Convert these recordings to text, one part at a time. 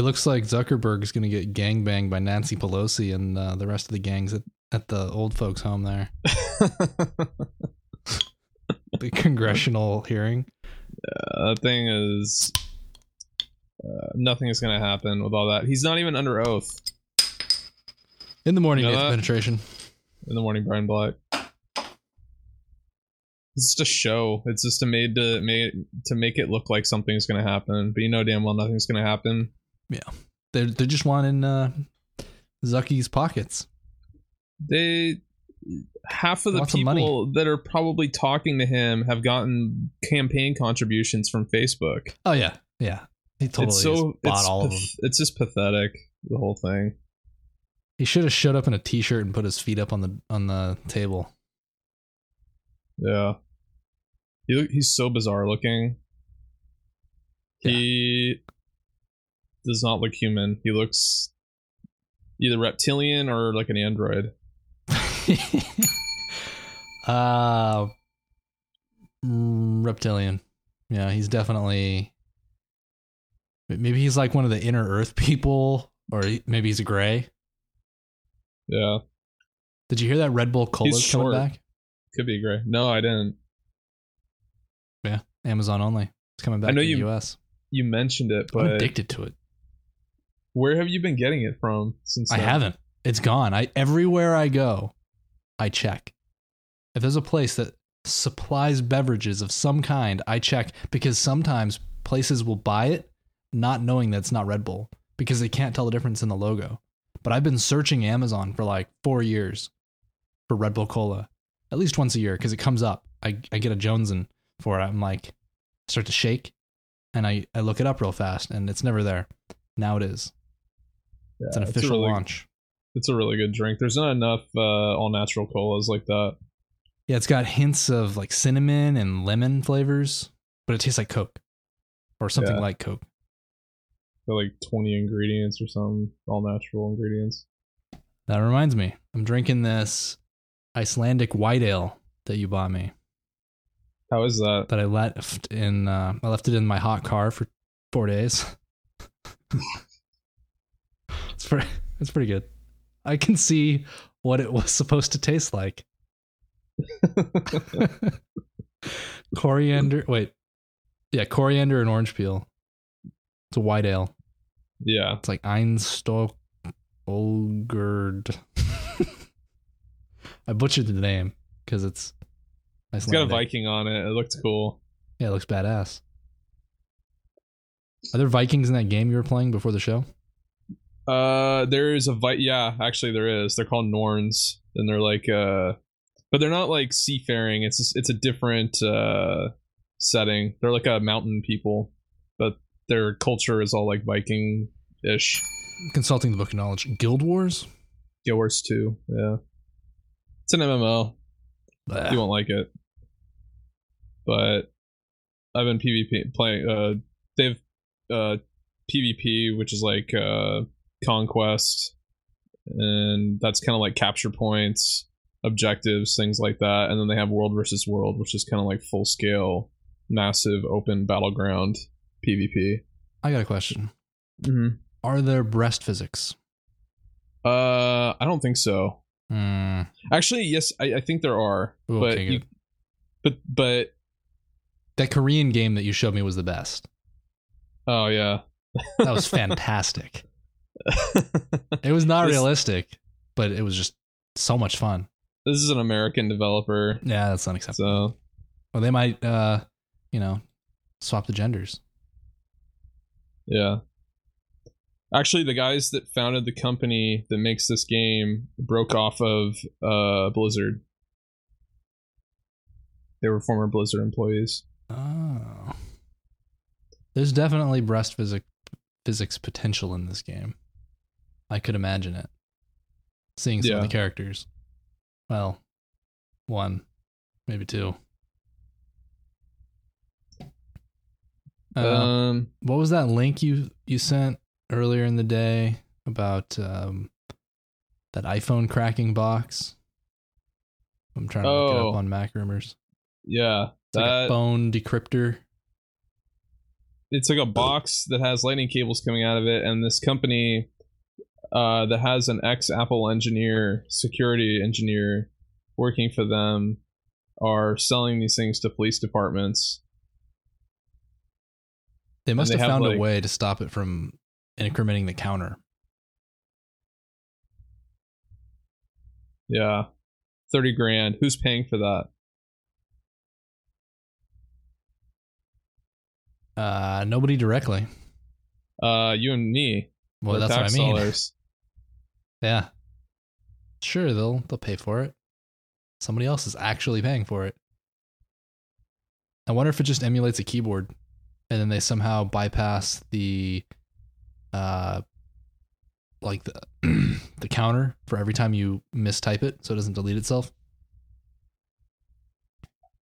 it looks like Zuckerberg is going to get gangbanged by Nancy Pelosi and uh, the rest of the gangs at, at the old folks' home there. the congressional hearing. Uh, that thing is uh, nothing is going to happen with all that. He's not even under oath. In the morning, You know penetration. In the morning, Brian Black. It's just a show. It's just a made to made to make it look like something's going to happen, but you know damn well nothing's going to happen. They're they're just wanting uh, Zucky's pockets. They half of the Lots of people that are probably talking to him have gotten campaign contributions from Facebook. Oh yeah, yeah. He totally it's so bought it's, all of them. it's just pathetic. The whole thing. He should have showed up in a t-shirt and put his feet up on the on the table. Yeah. He, he's so bizarre looking. He does not look human. He looks either reptilian or like an android. uh reptilian. Yeah, he's definitely maybe he's like one of the inner earth people or maybe he's a gray. Yeah. Did you hear that Red Bull Cola's He's coming back? Could be gray. No, I didn't. Yeah, Amazon only. It's coming back I know to you- the US. You mentioned it, I'm but addicted to it. Where have you been getting it from since I then? haven't. It's gone. I everywhere I go, I check. If there's a place that supplies beverages of some kind, I check because sometimes places will buy it not knowing that it's not Red Bull because they can't tell the difference in the logo. But I've been searching Amazon for like 4 years for Red Bull Cola at least once a year because it comes up. I I get a Jones Jonesin for it. I'm like start to shake and I I look it up real fast and it's never there. Now it is. It's an official a really, launch. It's a really good drink. There's not enough uh, all natural colas like that. Yeah, it's got hints of like cinnamon and lemon flavors, but it tastes like Coke or something Yeah. like Coke. They're like 20 ingredients or something, all natural ingredients. That reminds me, I'm drinking this Icelandic white ale that you bought me. How is that? That I left in. Uh, I left it in my hot car for four days. it's pretty. It's pretty good. I can see what it was supposed to taste like. coriander. Wait, yeah, coriander and orange peel. It's a white ale. yeah. It's like Einstock Olgerd. I butchered the name because it's. It's got a Viking on it. It looks cool. Yeah, it looks badass. Are there Vikings in that game you were playing before the show? Uh, there's a vi- yeah, actually there is. They're called Norns, and they're like uh, but they're not like seafaring. It's just, it's a different uh setting. They're like a mountain people, but their culture is all like Viking ish. Consulting the Book of Knowledge. Guild Wars? Guild Wars 2. Yeah, it's an MMO. Blah. You won't like it, but I've been PvP playing. Uh, they've uh PvP, which is like uh conquest, and that's kind of like capture points, objectives, things like that. And then they have world versus world, which is kind of like full scale, massive open battleground PvP. I got a question. Mm-hmm. Are there breast physics? Uh, I don't think so. Hmm. Actually, yes, I, I think there are, Ooh, but you, but but That Korean game that you showed me was the best. oh yeah. That was fantastic. It was not This- realistic, but it was just so much fun. This is an American developer, Yeah, that's unacceptable. so Well, they might, uh, you know, swap the genders. yeah. Actually, the guys that founded the company that makes this game broke off of uh, Blizzard. They were former Blizzard employees. Oh. There's definitely breast physics physics potential in this game. I could imagine it. Seeing some of the characters. Well, one, maybe two. Uh, um, what was that link you you sent earlier in the day about um, that iPhone cracking box? I'm trying to look it Oh. up on Mac rumors. yeah, It's like a phone decryptor. it's like a box that has lightning cables coming out of it, and this company uh, that has an ex Apple engineer, security engineer, working for them, are selling these things to police departments. They must they have have, found a way to stop it from incrementing the counter. Yeah, thirty grand. Who's paying for that? Uh, nobody directly. Uh, you and me. Well, that's what I mean. Yeah. Sure, they'll they'll pay for it. Somebody else is actually paying for it. I wonder if it just emulates a keyboard and then they somehow bypass the uh like the the counter for every time you mistype it so it doesn't delete itself.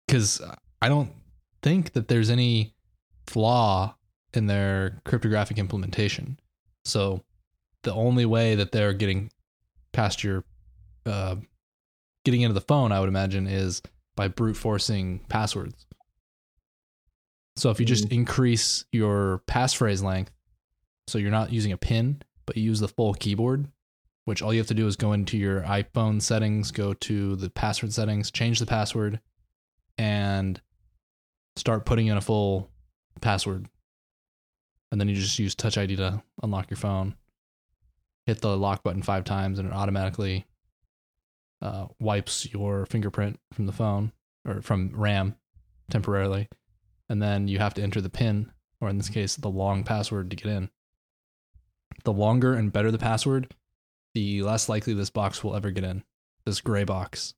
Cuz I don't think that there's any flaw in their cryptographic implementation. So the only way that they're getting past your uh, getting into the phone, I would imagine, is by brute forcing passwords. So if you just increase your passphrase length, so you're not using a pin, but you use the full keyboard, which all you have to do is go into your iPhone settings, go to the password settings, change the password, and start putting in a full password. And then you just use Touch ID to unlock your phone hit the lock button five times and it automatically uh, wipes your fingerprint from the phone or from RAM temporarily. And then you have to enter the PIN, or in this case, the long password to get in. The longer and better the password, the less likely this box will ever get in. This gray box,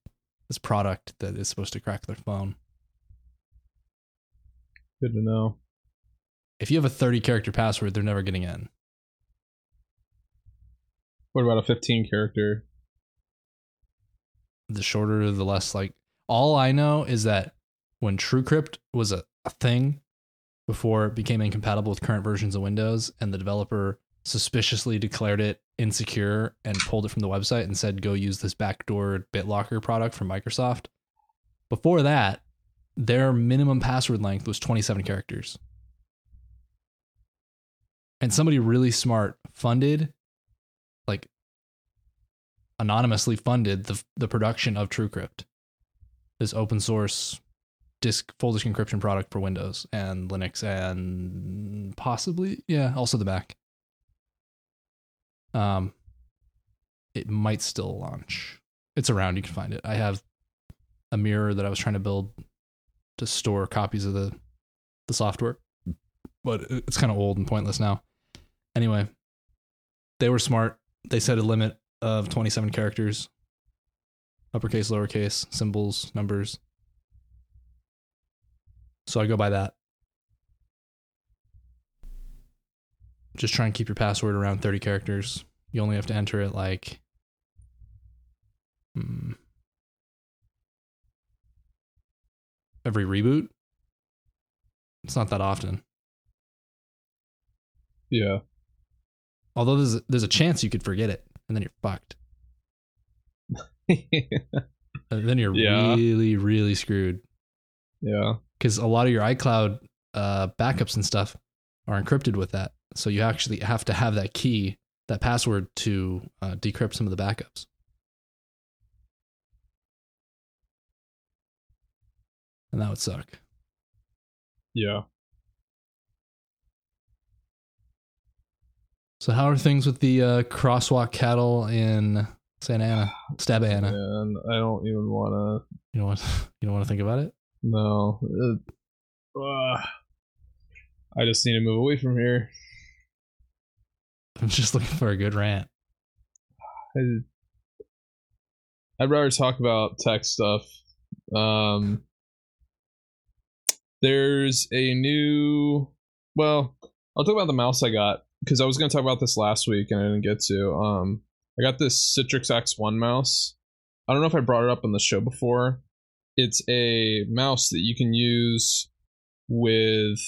this product that is supposed to crack their phone. Good to know. If you have a 30 character password, they're never getting in. What about a fifteen character? the shorter the less like all i know is that when truecrypt was a, a thing before it became incompatible with current versions of windows and the developer suspiciously declared it insecure and pulled it from the website and said go use this backdoor bitlocker product from microsoft before that their minimum password length was 27 characters and somebody really smart funded anonymously funded the the production of TrueCrypt, this open source disk full disk encryption product for Windows and Linux and possibly yeah also the Mac. Um, it might still launch. It's around. You can find it. I have a mirror that I was trying to build to store copies of the the software, but it's kind of old and pointless now. Anyway, they were smart. They set a limit of 27 characters. Uppercase lowercase symbols numbers. So i go by that. Just try and keep your password around 30 characters. You only have to enter it like hmm, every reboot? It's not that often. Yeah. although there's there's a chance you could forget it and then you're fucked And then you're Yeah. really really screwed yeah. because a lot of your iCloud uh, backups and stuff are encrypted with that. So you actually have to have that key, that password to uh, decrypt some of the backups. And that would suck. Yeah. So how are things with the uh, crosswalk cattle in Santa Ana, Stab Ana? And I don't even want to. You don't want you don't want to think about it. No. Uh, uh, I just need to move away from here. I'm just looking for a good rant. I, I'd rather talk about tech stuff. Um, there's a new. Well, I'll talk about the mouse I got because I was going to talk about this last week and I didn't get to. Um, I got this Citrix X1 mouse. I don't know if I brought it up on the show before. It's a mouse that you can use with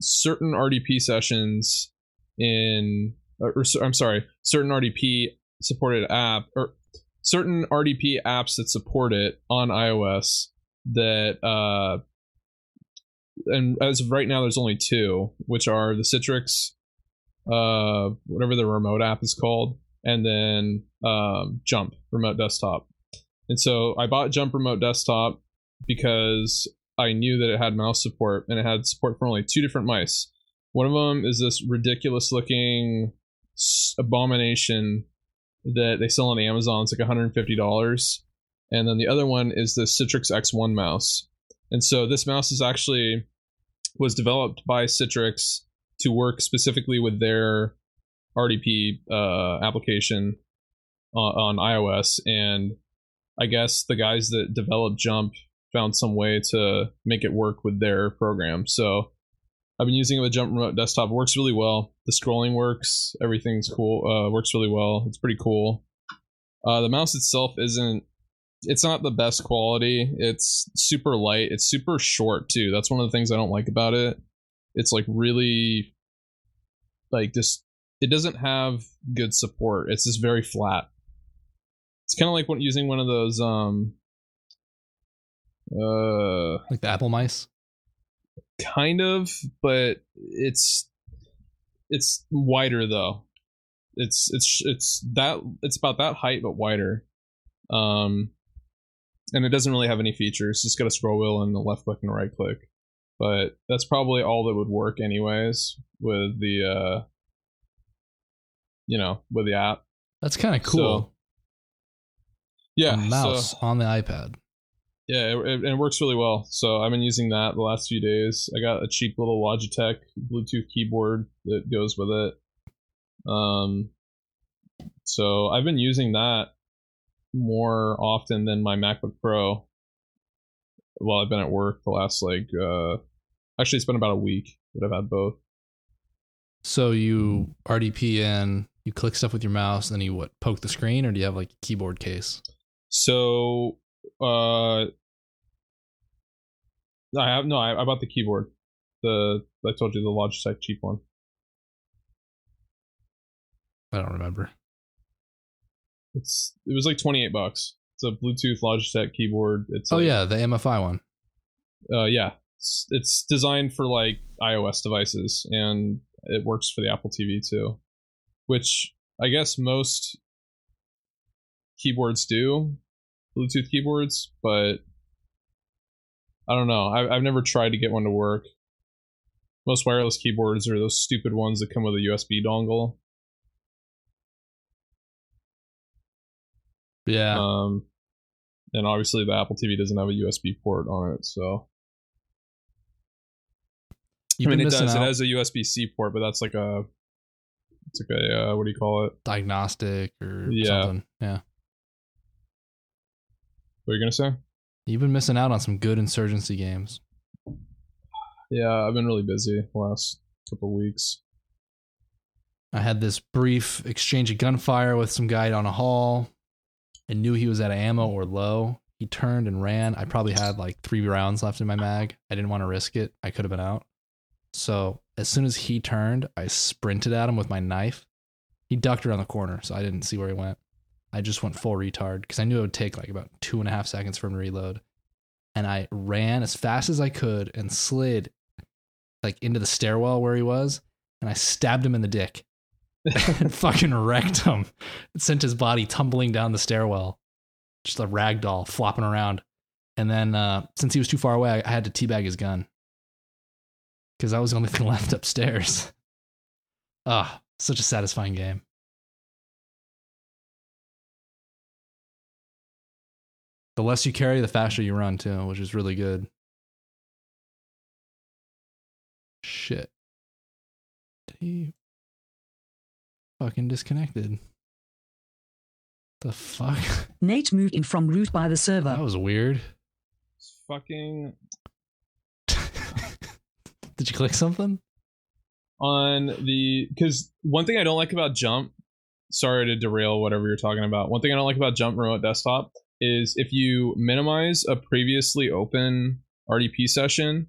certain RDP sessions in, or, or I'm sorry, certain RDP supported app or certain RDP apps that support it on iOS that uh, and as of right now, there's only two, which are the Citrix, uh, whatever the remote app is called, and then um, Jump Remote Desktop. And so I bought Jump Remote Desktop because I knew that it had mouse support and it had support for only two different mice. One of them is this ridiculous looking abomination that they sell on Amazon. It's like $150. And then the other one is the Citrix X1 mouse. And so this mouse is actually was developed by Citrix to work specifically with their RDP uh, application on, on iOS. And I guess the guys that developed Jump found some way to make it work with their program. So I've been using it with Jump Remote Desktop. It works really well. The scrolling works. Everything's cool. Uh, works really well. It's pretty cool. Uh, the mouse itself isn't. It's not the best quality. It's super light. It's super short too. That's one of the things I don't like about it. It's like really, like just. It doesn't have good support. It's just very flat. It's kind of like when using one of those um uh like the apple mice kind of but it's it's wider though it's it's it's that it's about that height but wider um and it doesn't really have any features it's just got a scroll wheel and a left click and a right click but that's probably all that would work anyways with the uh you know with the app that's kind of cool so, yeah a mouse so, on the ipad yeah, it, it, it, works really well. So I've been using that the last few days. I got a cheap little Logitech Bluetooth keyboard that goes with it. Um, so I've been using that more often than my MacBook Pro while I've been at work the last like uh actually it's been about a week that I've had both. So you RDP in, you click stuff with your mouse, and then you what poke the screen, or do you have like a keyboard case? So uh, I have no. I, I bought the keyboard. The I told you the Logitech cheap one. I don't remember. It's it was like twenty eight bucks. A Bluetooth Logitech keyboard. It's oh like, yeah, the MFI one. Uh, yeah, it's, it's designed for like iOS devices and it works for the Apple TV too, which I guess most keyboards do. Bluetooth keyboards, but I don't know. I, I've never tried to get one to work. Most wireless keyboards are those stupid ones that come with a USB dongle. Yeah. Um, and obviously the Apple TV doesn't have a USB port on it, so. You've I mean, it does. Out. It has a USB C port, but that's like a, it's like a uh, what do you call it? Diagnostic or yeah. something. Yeah. What are you gonna say? You've been missing out on some good insurgency games. Yeah, I've been really busy the last couple weeks. I had this brief exchange of gunfire with some guy on a hall. And knew he was out of ammo or low. He turned and ran. I probably had like three rounds left in my mag. I didn't want to risk it. I could have been out. So as soon as he turned, I sprinted at him with my knife. He ducked around the corner, so I didn't see where he went. I just went full retard because I knew it would take like about two and a half seconds for him to reload. And I ran as fast as I could and slid like into the stairwell where he was, and I stabbed him in the dick and fucking wrecked him. It sent his body tumbling down the stairwell, just a rag doll flopping around. And then uh, since he was too far away, I had to teabag his gun because that was the only thing left upstairs. Ah, oh, such a satisfying game. The less you carry, the faster you run too, which is really good. Shit. He fucking disconnected. The fuck? Nate moved in from root by the server. That was weird. It's fucking. Did you click something? On the. Because one thing I don't like about Jump. Sorry to derail whatever you're talking about. One thing I don't like about Jump Remote Desktop is if you minimize a previously open RDP session,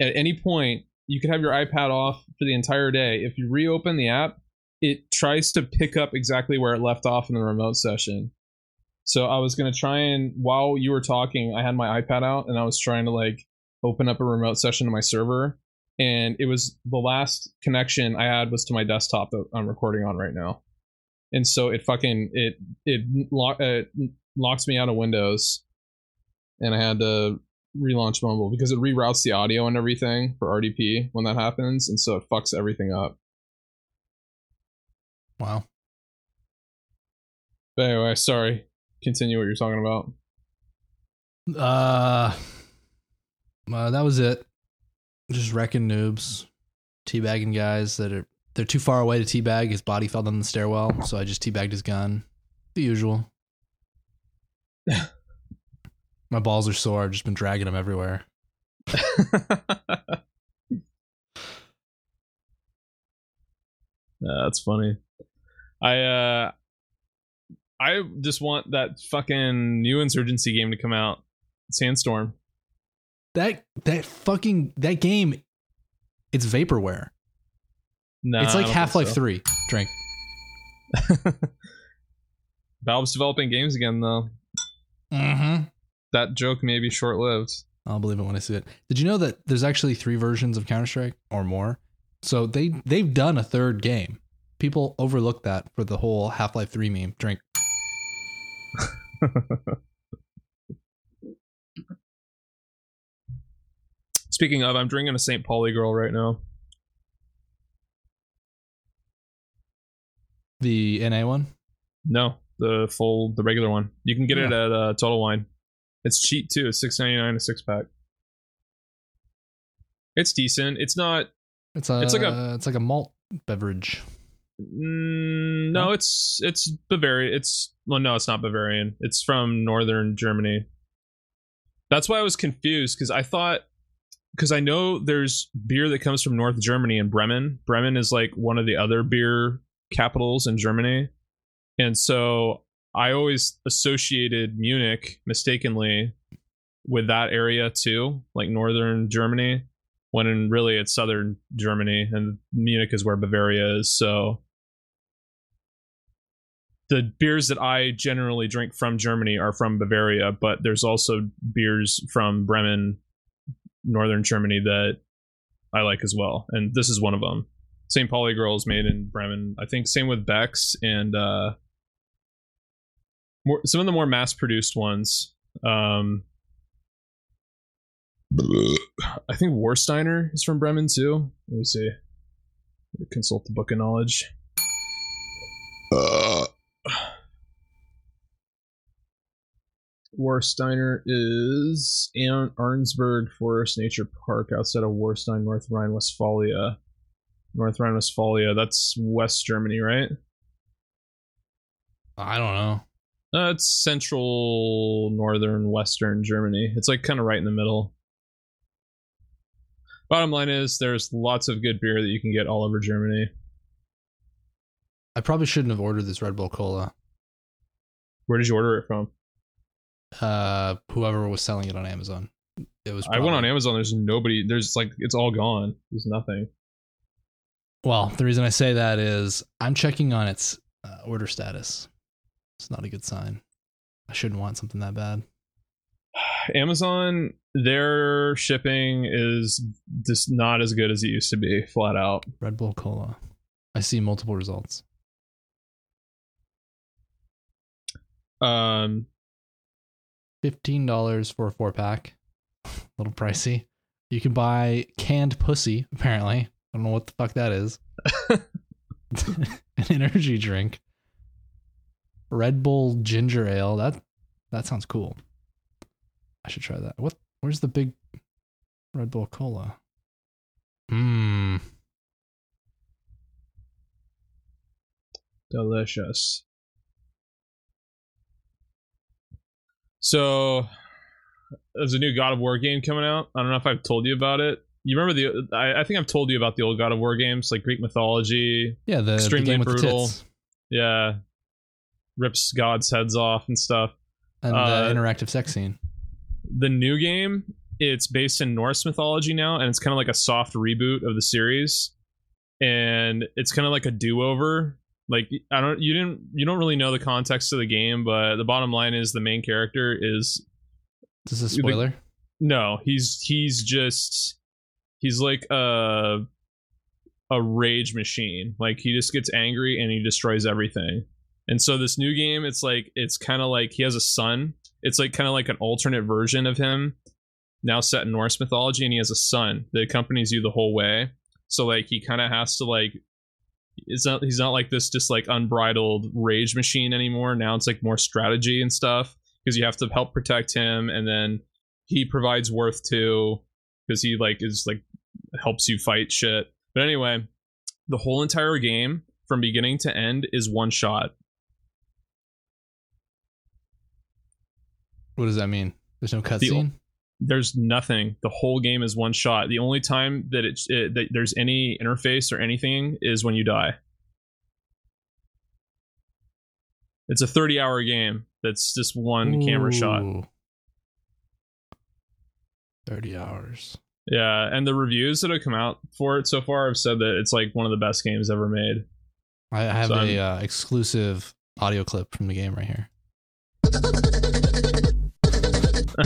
at any point, you could have your iPad off for the entire day. If you reopen the app, it tries to pick up exactly where it left off in the remote session. So I was to try and, while you were talking, I had my iPad out and I was trying to like open up a remote session to my server, and it was the last connection I had was to my desktop that I'm recording on right now, and so it fucking it it, lo- it locks me out of Windows, and I had to relaunch Mumble because it reroutes the audio and everything for RDP when that happens, and so it fucks everything up. Wow. But anyway, sorry. Continue what you're talking about. Uh, uh, that was it. Just wrecking noobs, teabagging guys that are they're too far away to teabag. His body fell down the stairwell, so I just teabagged his gun. The usual. My balls are sore. I've just been dragging them everywhere. Yeah, that's funny. I uh I just want that fucking new insurgency game to come out. Sandstorm. That that fucking that game, it's vaporware. No, it's like Half Life so. Three. Drink. Valve's developing games again though. Mm-hmm. That joke may be short lived. I'll believe it when I see it. Did you know that there's actually three versions of Counter Strike or more? So they they've done a third game. People overlook that for the whole Half Life Three meme. Drink. Speaking of, I'm drinking a St. Pauli girl right now. The NA one. No, the full, the regular one. You can get it at uh, Total Wine. It's cheap too. It's six ninety nine a six pack. It's decent. It's not. It's a It's like a it's like a malt beverage. Mm, no, it's it's Bavarian. It's well, no, it's not Bavarian. It's from northern Germany. That's why I was confused because I thought because I know there's beer that comes from North Germany and Bremen. Bremen is like one of the other beer capitals in Germany, and so I always associated Munich mistakenly with that area too, like northern Germany, when in really it's southern Germany, and Munich is where Bavaria is. So the beers that I generally drink from Germany are from Bavaria, but there's also beers from Bremen, northern Germany that I like as well, and this is one of them. St. Pauli Girl is made in Bremen. I think same with Beck's and uh, more some of the more mass-produced ones. Um, I think Warsteiner is from Bremen too. Let me see. Consult the book of knowledge. Uh. Warsteiner is in Arnsberg Forest Nature Park outside of Warstein, North Rhine-Westphalia. North Rhine-Westphalia. That's West Germany, right? I don't know. Uh, it's central, northern, western Germany. It's like kind of right in the middle. Bottom line is, there's lots of good beer that you can get all over Germany. I probably shouldn't have ordered this Red Bull Cola. Where did you order it from? Uh, whoever was selling it on Amazon. It was. I went on Amazon. There's nobody. There's like it's all gone. There's nothing. Well, the reason I say that is I'm checking on its uh, order status. It's not a good sign. I shouldn't want something that bad. Amazon, their shipping is just not as good as it used to be. Flat out. Red Bull Cola. I see multiple results. Um, Fifteen dollars for a four pack. A little pricey. You can buy canned pussy. Apparently, I don't know what the fuck that is. An energy drink. Red Bull ginger ale. That that sounds cool. I should try that. What? Where's the big Red Bull cola? Hmm. delicious. So, there's a new God of War game coming out. I don't know if I've told you about it. You remember the? I, I think I've told you about the old God of War games, like Greek mythology. Yeah, the, Extremely game with brutal. the tits Yeah, rips gods' heads off and stuff. and Uh, the interactive sex scene. the new game it's based in norse mythology now and it's kind of like a soft reboot of the series and it's kind of like a do-over like i don't you didn't you don't really know the context of the game but the bottom line is the main character is Is this a you think- spoiler? No, he's he's just he's like a a rage machine. Like he just gets angry and he destroys everything. And so this new game, it's like it's kind of like he has a son. It's like kind of like an alternate version of him, now set in Norse mythology, and he has a son that accompanies you the whole way. So like he kind of has to like it's not he's not like this just like unbridled rage machine anymore. Now it's like more strategy and stuff because you have to help protect him, and then he provides worth too because he like is like helps you fight shit. But anyway, the whole entire game from beginning to end is one shot. What does that mean? There's no cutscene. There's nothing. The whole game is one shot. The only time that it's it, that there's any interface or anything is when you die. It's a 30 hour game that's just one camera shot. Thirty hours. Yeah, and the reviews that have come out for it so far have said that it's like one of the best games ever made. I I have So a uh, exclusive audio clip from the game right here. Uh,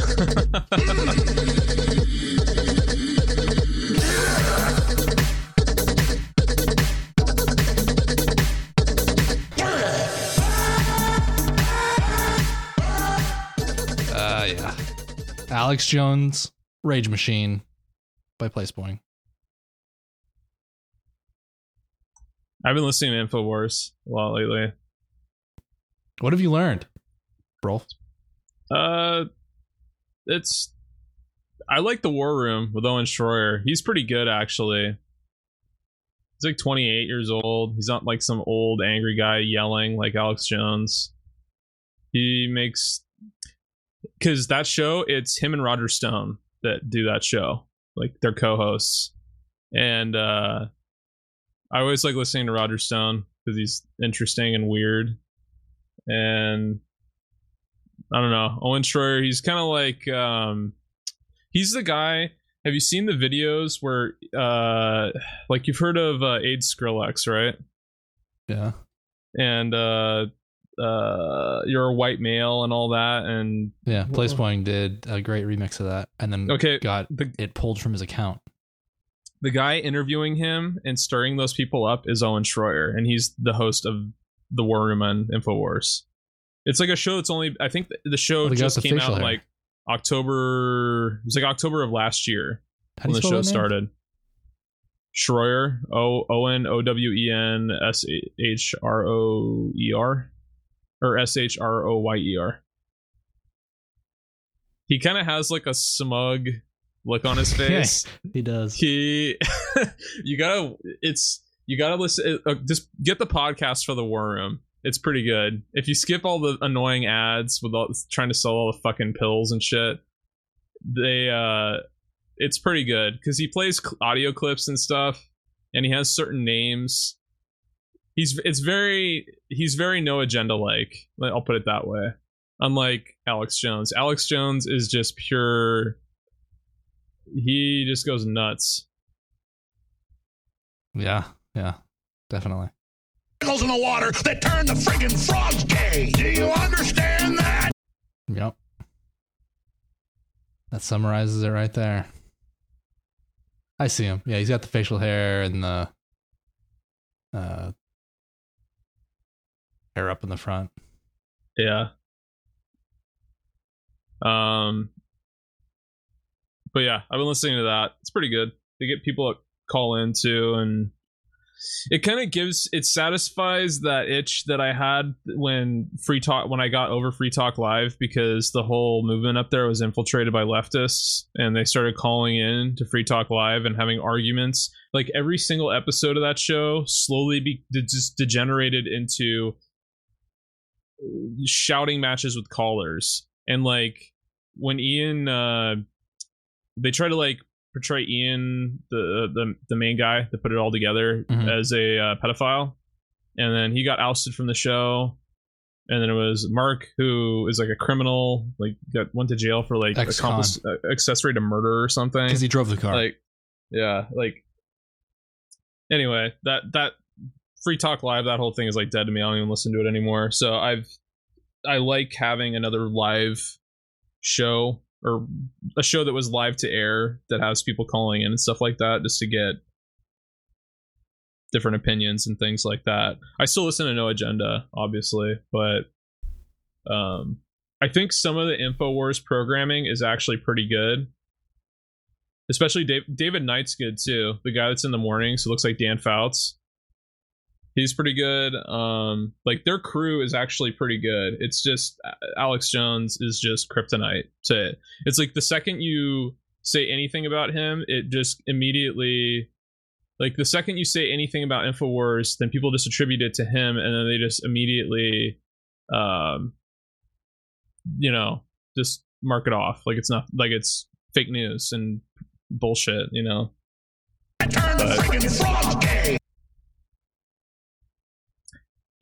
yeah. Alex Jones, Rage Machine by Placeboing. I've been listening to Infowars a lot lately. What have you learned, bro? Uh, it's I like the War Room with Owen Shroyer. He's pretty good actually. He's like 28 years old. He's not like some old angry guy yelling like Alex Jones. He makes because that show it's him and Roger Stone that do that show. Like they're co-hosts, and uh I always like listening to Roger Stone because he's interesting and weird. And I don't know. Owen Shroyer, he's kind of like um he's the guy. Have you seen the videos where uh like you've heard of uh Aid Skrillex, right? Yeah. And uh uh you're a white male and all that and Yeah. Placeboing did a great remix of that and then okay got the it pulled from his account. the guy interviewing him and stirring those people up is Owen Schroyer, and he's the host of the War Room on Infowars. It's like a show that's only I think the show Oh, the guy just came out like October. It was like October of last year How when the show started. Shroyer, O O N O W E N S H R O E R, or S H R O Y E R. He kind of has like a smug look on his Yeah. face He does. he you gotta it's you gotta listen uh, just get the podcast for the war room it's pretty good if you skip all the annoying ads with all trying to sell all the fucking pills and shit they uh it's pretty good because he plays audio clips and stuff and he has certain names he's it's very he's very no agenda like i'll put it that way unlike alex jones alex jones is just pure he just goes nuts Yeah. Yeah. Definitely. Chemicals in the water that turn the friggin' frogs gay. Do you understand that? Yep. That summarizes it right there. I see him. Yeah, he's got the facial hair and the uh hair up in the front. Yeah. Um. But yeah, I've been listening to that. It's pretty good. They get people to call into, and it kind of gives it satisfies that itch that I had when free talk when I got over free talk live because the whole movement up there was infiltrated by leftists, and they started calling in to free talk live and having arguments. Like every single episode of that show slowly be just degenerated into shouting matches with callers and like when ian uh they try to like portray ian the the, the main guy that put it all together Mhm. as a uh, pedophile. And then he got ousted from the show. And then it was mark who is like a criminal like got went to jail for like accomplice uh, accessory to murder or something. Because he drove the car. like yeah like anyway that that free talk live that whole thing is like dead to me. I don't even listen to it anymore. So i've i like having another live show or a show that was live to air that has people calling in and stuff like that just to get different opinions and things like that. I still listen to No Agenda, obviously, but um, I think some of the Infowars programming is actually pretty good. Especially Dave, David Knight's good too. The guy that's in the mornings who looks like Dan Fouts. He's pretty good. Um, like their crew is actually pretty good. It's just uh, Alex Jones is just kryptonite to it. It's like the second you say anything about him, it just immediately like the second you say anything about Infowars, then people just attribute it to him, and then they just immediately, um, you know, just mark it off like it's not like it's fake news and bullshit. You know. But- friggin' frogs gay.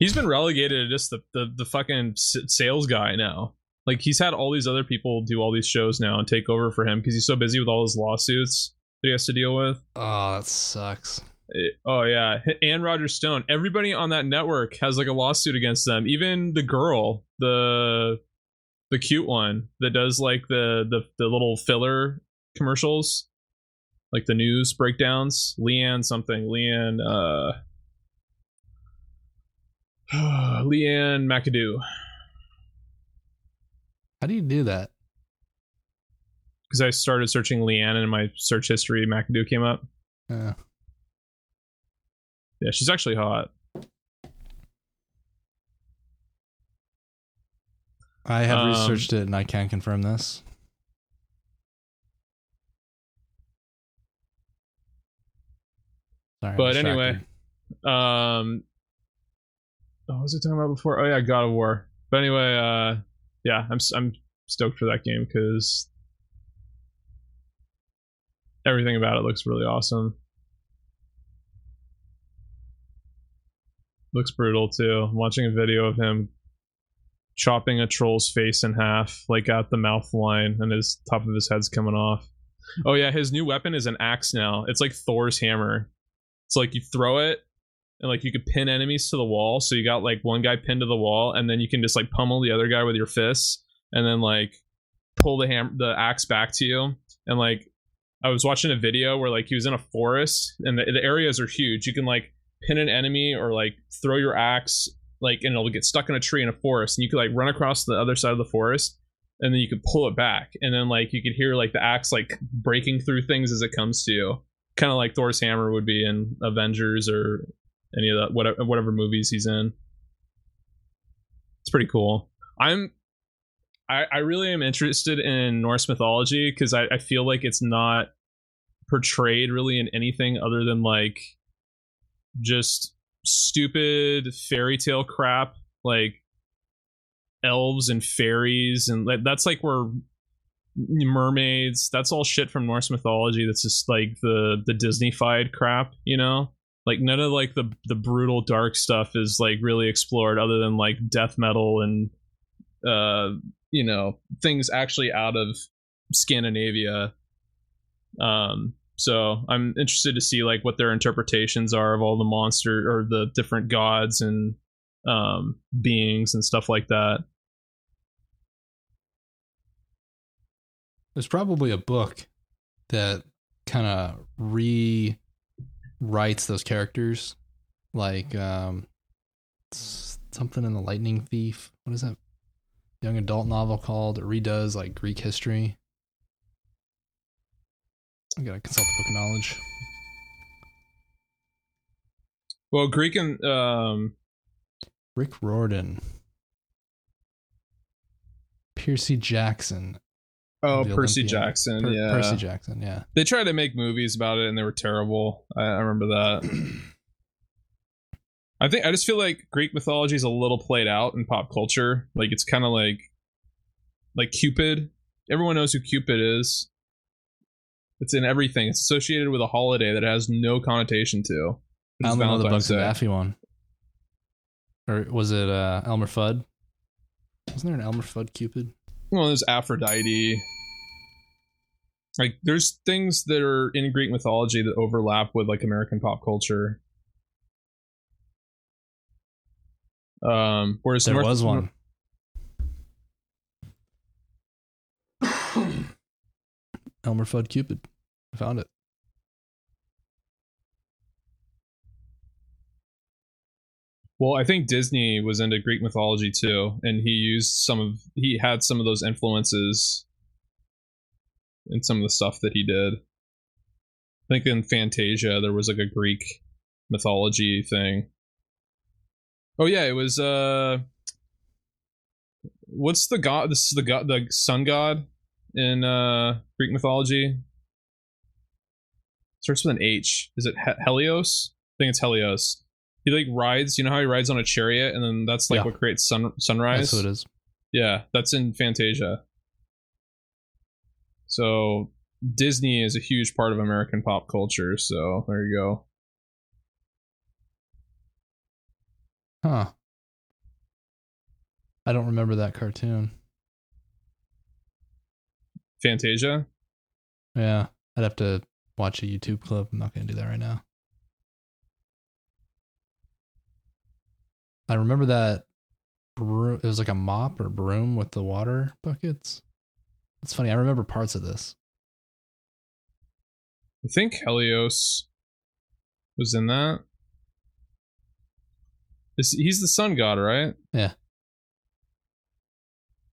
He's been relegated to just the the, the fucking sales guy now. Like he's had all these other people do all these shows now and take over for him because he's so busy with all his lawsuits that he has to deal with. Oh, that sucks. It- oh yeah, and Roger Stone. Everybody on that network has like a lawsuit against them. Even the girl, the the cute one that does like the the the little filler commercials, like the news breakdowns. Leeann something. Leeann. uh Leeann McAdoo. How do you do that? Because I started searching Leeann and in my search history, McAdoo came up. Uh, Yeah, she's actually hot. I have Um, researched it and I can confirm this. Sorry, But anyway. Um, oh, what was I talking about before? Oh yeah, God of War. But anyway, uh, yeah, I'm I'm stoked for that game because everything about it looks really awesome. Looks brutal too. I'm watching a video of him chopping a troll's face in half, like at the mouth line, and his top of his head's coming off. Oh yeah, his new weapon is an axe now. It's like Thor's hammer. It's like you throw it and like you could pin enemies to the wall. So you got like one guy pinned to the wall, and then you can just like pummel the other guy with your fists, and then like pull the ham the axe back to you. And like I was watching a video where like he was in a forest, and the, the areas are huge. You can like pin an enemy or like throw your axe like and it'll get stuck in a tree in a forest, and you could like run across the other side of the forest. And then you could pull it back, and then like you could hear like the axe like breaking through things as it comes to you kind of like Thor's hammer would be in Avengers or any of that whatever whatever movies he's in. It's pretty cool. I'm I, I really am interested in Norse mythology because I, I feel like it's not portrayed really in anything other than like just stupid fairy tale crap like elves and fairies and that's like where mermaids that's all shit from norse mythology that's just like the the disneyfied crap you know like none of like the the brutal dark stuff is like really explored other than like death metal and uh you know things actually out of scandinavia. Um so i'm interested to see like what their interpretations are of all the monster or the different gods and um beings and stuff like that. There's probably a book that kind of rewrites those characters, like um, something in the Lightning Thief. What is that young adult novel called? It redoes like Greek history. I gotta consult the book of knowledge. well greek and um Rick Riordan, Percy Jackson. Oh, Percy. Jackson. Per- yeah. Percy Jackson. Yeah. They tried to make movies about it and they were terrible. I, I remember that. I think I just feel like Greek mythology is a little played out in pop culture. Like it's kind of like like Cupid. Everyone knows who Cupid is. It's in everything. It's associated with a holiday that has no connotation to. I only know the Bugs and Daffy one. Or was it uh, Elmer Fudd? Wasn't there an Elmer Fudd Cupid? Well there's aphrodite like there's things that are in greek mythology that overlap with like american pop culture um whereas There North- was one. Elmer Fudd Cupid. I found it. Well, I think Disney was into Greek mythology too, and he used some of he had some of those influences in some of the stuff that he did. I think in Fantasia there was like a Greek mythology thing. Oh yeah, it was uh what's the god this is the god the sun god in uh Greek mythology? Starts with an H. Is it Helios? I think it's Helios. He like rides, you know how he rides on a chariot and then that's like Yeah. what creates sun sunrise? That's who it is. Yeah, that's in Fantasia. So Disney is a huge part of American pop culture, so there you go. Huh. I don't remember that cartoon. Fantasia? Yeah. I'd have to watch a YouTube clip. I'm not going to do that right now. I remember that bro- it was like a mop or broom with the water buckets. It's funny. I remember parts of this. I think Helios was in that. Is- He's the sun god, right? Yeah.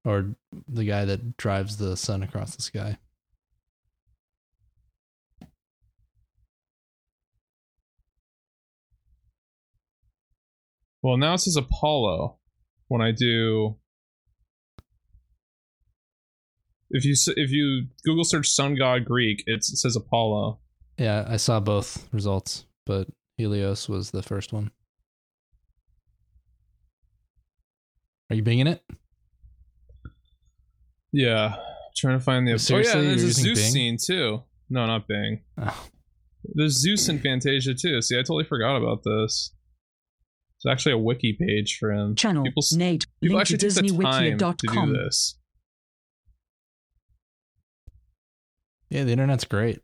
Or the guy that drives the sun across the sky. Well, now it says Apollo when I do. If you if you Google search sun god Greek, it's, it says Apollo. Yeah, I saw both results, but Helios was the first one. Are you binging it? Yeah, trying to find the. Seriously? oh yeah, there's a Zeus Bing? scene too. No, not Bing. Oh, There's Zeus in Fantasia too. See, I totally forgot about this. It's actually a wiki page for him. Channel People, s- Nate. people Link to actually take the time to do this. yeah, the internet's great.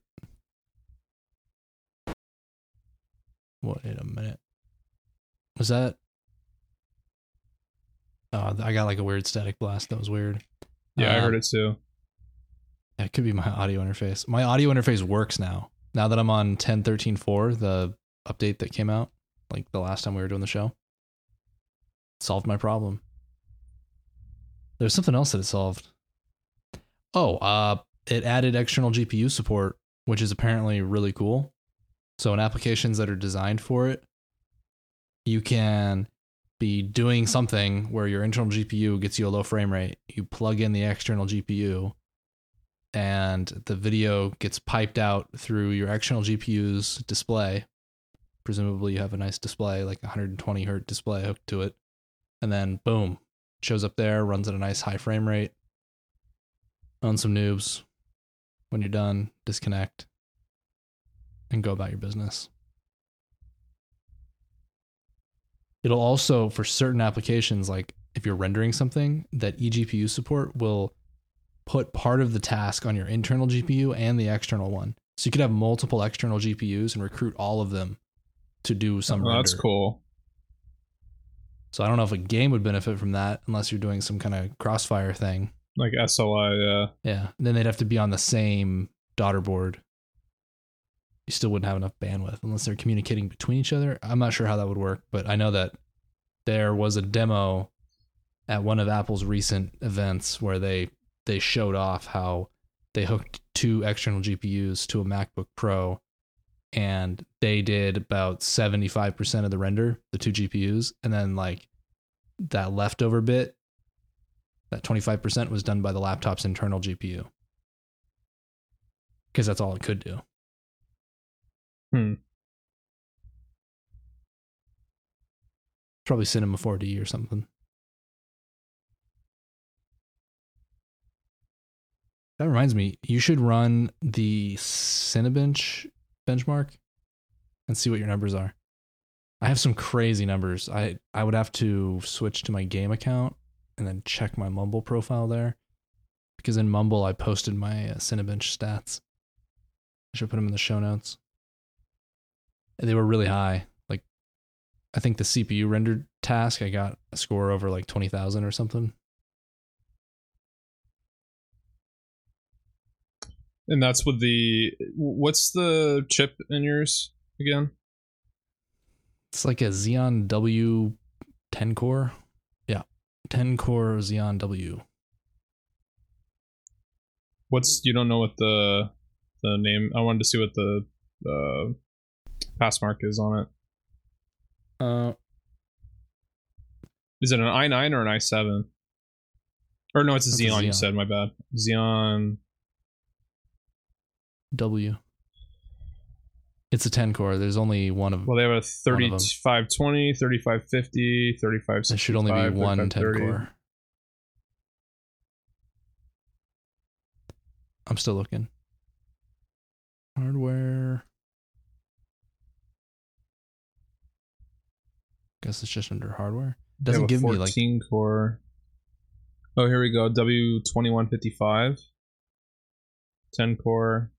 Wait a minute. Was that? Oh, I got like a weird static blast. That was weird. Yeah, I Um, heard it too. That could be my audio interface. My audio interface works now. Now that I'm on 10.13.4, the update that came out, like the last time we were doing the show, solved my problem. There's something else that it solved. Oh, uh, it added external GPU support, which is apparently really cool. So in applications that are designed for it, you can be doing something where your internal GPU gets you a low frame rate. You plug in the external GPU and the video gets piped out through your external GPU's display. Presumably, you have a nice display, like a 120 hertz display hooked to it, and then boom, shows up there, runs at a nice high frame rate. On some noobs. When you're done, disconnect and go about your business. It'll also, for certain applications, like if you're rendering something, that eGPU support will put part of the task on your internal GPU and the external one. So you could have multiple external GPUs and recruit all of them to do some Oh, render. that's cool. So I don't know if a game would benefit from that unless you're doing some kind of crossfire thing. Like SLI, yeah. Yeah. And then they'd have to be on the same daughter board. You still wouldn't have enough bandwidth unless they're communicating between each other. I'm not sure how that would work, but I know that there was a demo at one of Apple's recent events where they they showed off how they hooked two external GPUs to a MacBook Pro and they did about 75% of the render, the two GPUs, and then like that leftover bit that 25% was done by the laptop's internal GPU. Because that's all it could do. Hmm. Probably Cinema 4D or something. That reminds me, you should run the Cinebench benchmark and see what your numbers are. I have some crazy numbers. I I would have to switch to my game account and then check my Mumble profile there, because in Mumble I posted my uh, Cinebench stats. I should put them in the show notes. And they were really high. Like, I think the CPU rendered task I got a score over like twenty thousand or something. And that's with the what's the chip in yours again? It's like a Xeon W 10 core. Yeah. 10 core Xeon W. What's you don't know what the the name? I wanted to see what the uh, Passmark is on it. Uh, Is it an i9 or an i7? Or no, it's a It's a Xeon, You said my bad. Xeon. W. It's a 10 core. There's only one of them. Well, they have a One of 3520, 3550, 3565. there should only be one 10 core. I'm still looking. Hardware. Guess it's just under hardware. Have Doesn't give me like 14 core. Oh, here we go. W2155. 10 core.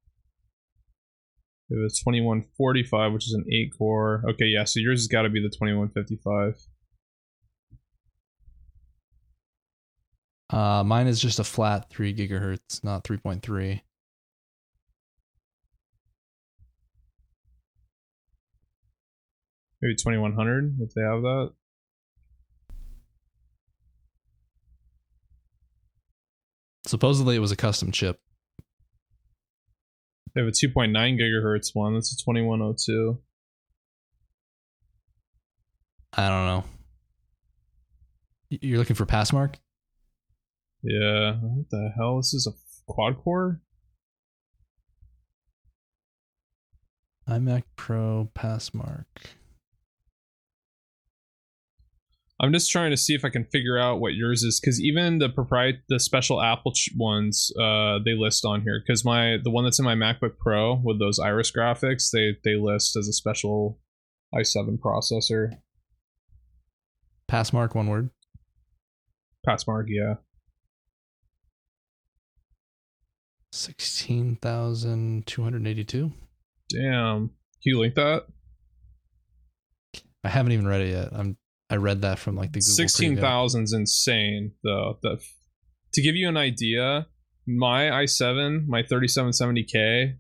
It was 2145, which is an 8 core. Okay, yeah, so yours has got to be the 2155. uh mine is just a flat 3 gigahertz, not 3.3. Maybe 2100 if they have that. Supposedly it was a custom chip. They have a 2.9 gigahertz one. That's a 2102. I don't know. You're looking for Passmark? Yeah. What the hell? This is a quad core? iMac Pro Passmark. I'm just trying to see if I can figure out what yours is because even the propriet the special Apple ch- ones uh, they list on here because my the one that's in my MacBook Pro with those Iris graphics they they list as a special i7 processor. Passmark, one word. Passmark, yeah. 16,282. Damn. Can you link that? I haven't even read it yet. I'm I read that from like the Google Sixteen thousand's insane though. The to give you an idea, my i7, my 3770K,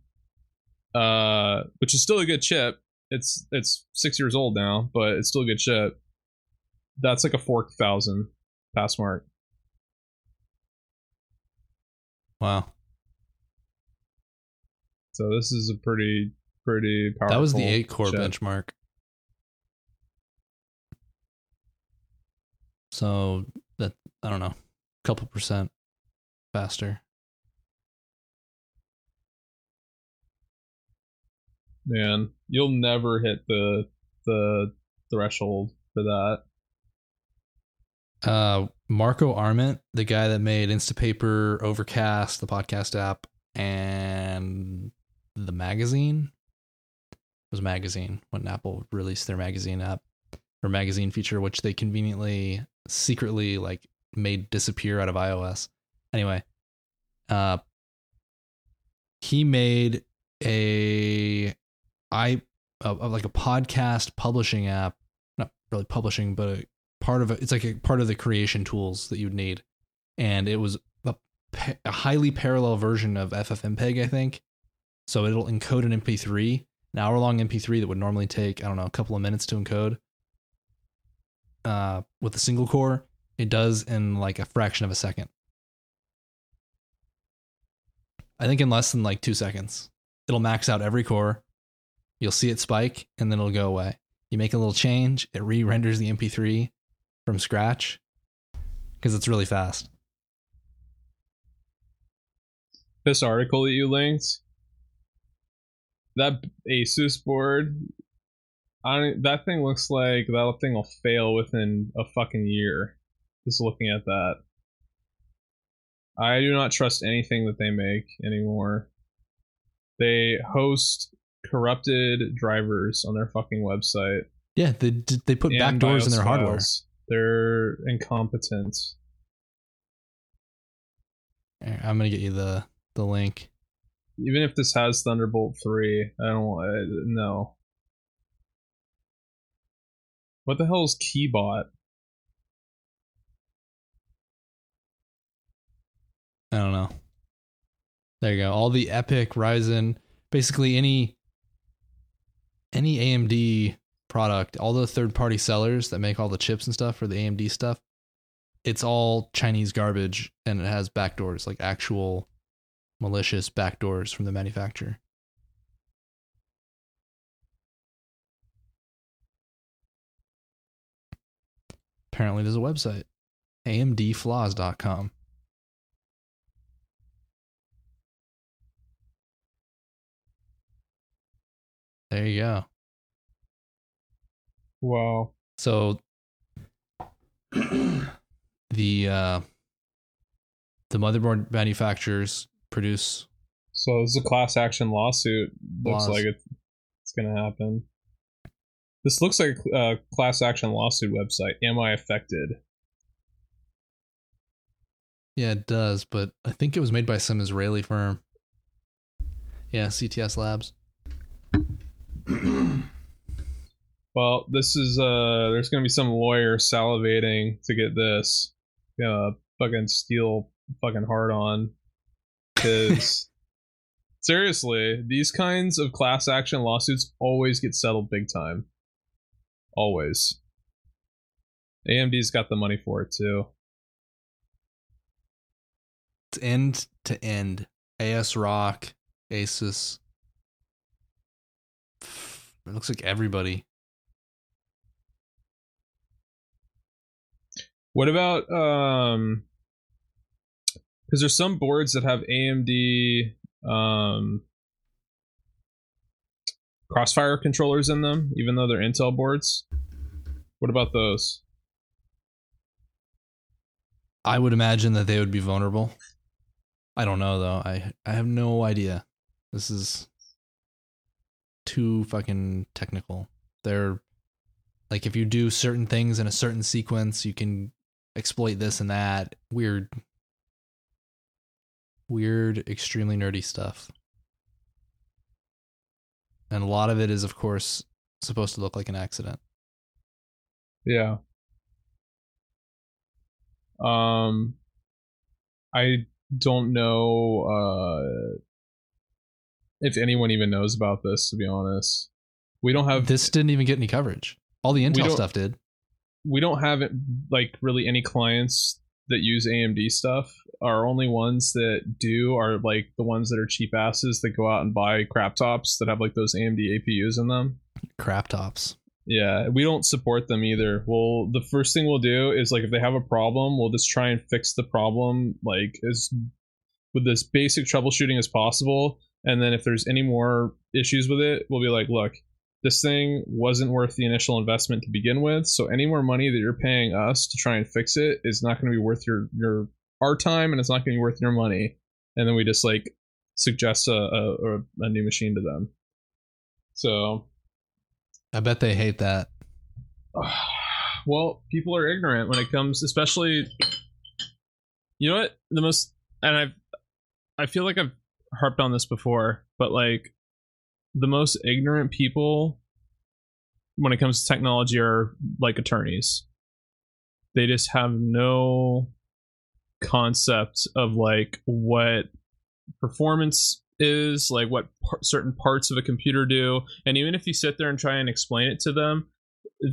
uh, which is still a good chip. It's it's six years old now, but it's still a good chip. That's like a four thousand Passmark. Wow. So this is a pretty pretty powerful. That was the 8 core chip. benchmark. So that I don't know, a couple percent faster. Man, you'll never hit the the threshold for that. Uh Marco Arment, the guy that made Instapaper, Overcast, the podcast app, and the magazine. It was magazine when Apple released their magazine app or magazine feature, which they conveniently secretly like made disappear out of iOS. Anyway, uh he made a i a, a- like a podcast publishing app, not really publishing, but a part of it. It's like a part of the creation tools that you'd need, and it was a, a highly parallel version of FFmpeg, I think. So it'll encode an MP3, an hour long MP3 that would normally take I don't know a couple of minutes to encode. Uh, with a single core, it does in like a fraction of a second. I think in less than like two seconds. It'll max out every core. You'll see it spike and then it'll go away. You make a little change, it re renders the MP3 from scratch because it's really fast. This article that you linked, that Asus board, I that thing looks like that thing will fail within a fucking year. Just looking at that, I do not trust anything that they make anymore. They host corrupted drivers on their fucking website. Yeah, they they put and backdoors in their hardware. They're incompetent. I'm gonna get you the the link. Even if this has Thunderbolt 3, I don't I, no. What the hell is Keybot? I don't know. There you go. All the EPYC, Ryzen, basically any any AMD product, all the third party sellers that make all the chips and stuff for the AMD stuff, it's all Chinese garbage and it has backdoors, like actual malicious backdoors from the manufacturer. Apparently, there's a website, amdflaws.com. There you go. Wow. So the uh the motherboard manufacturers produce So this is a class action lawsuit. Looks Laws. like it, it's gonna happen. This looks like a uh, class action lawsuit website. Am I affected? yeah, it does, but I think it was made by some Israeli firm. Yeah, CTS Labs. Well, this is uh there's gonna be some lawyer salivating to get this. Yeah, fucking steel fucking hard on. Cause seriously, these kinds of class action lawsuits always get settled big time. Always. AMD's got the money for it too. It's end to end. ASRock, Asus. It looks like everybody. What about um because there's some boards that have AMD um crossfire controllers in them, even though they're Intel boards. What about those? I would imagine that they would be vulnerable. I don't know though. I I have no idea. This is too fucking technical. They're like if you do certain things in a certain sequence, you can exploit this and that. Weird weird, extremely nerdy stuff. And a lot of it is of course supposed to look like an accident. Yeah. Um I don't know uh if anyone even knows about this to be honest. We don't have This didn't even get any coverage. All the Intel stuff did. we don't have like really any clients that use AMD stuff. are only ones that do are like the ones that are cheap asses that go out and buy crap tops that have like those AMD APUs in them. Crap tops. Yeah, we don't support them either. Well, the first thing we'll do is like if they have a problem, we'll just try and fix the problem like as with this basic troubleshooting as possible. And then if there's any more issues with it, we'll be like, look, this thing wasn't worth the initial investment to begin with. So any more money that you're paying us to try and fix it is not going to be worth your your our time, and it's not going to be worth your money. And then we just like suggest a a, a new machine to them. So I bet they hate that. well, people are ignorant when it comes, especially. You know what? The most, and I've, I feel like I've harped on this before, but like, the most ignorant people when it comes to technology are like attorneys. They just have no concept of like what performance is, like what par- certain parts of a computer do, and even if you sit there and try and explain it to them,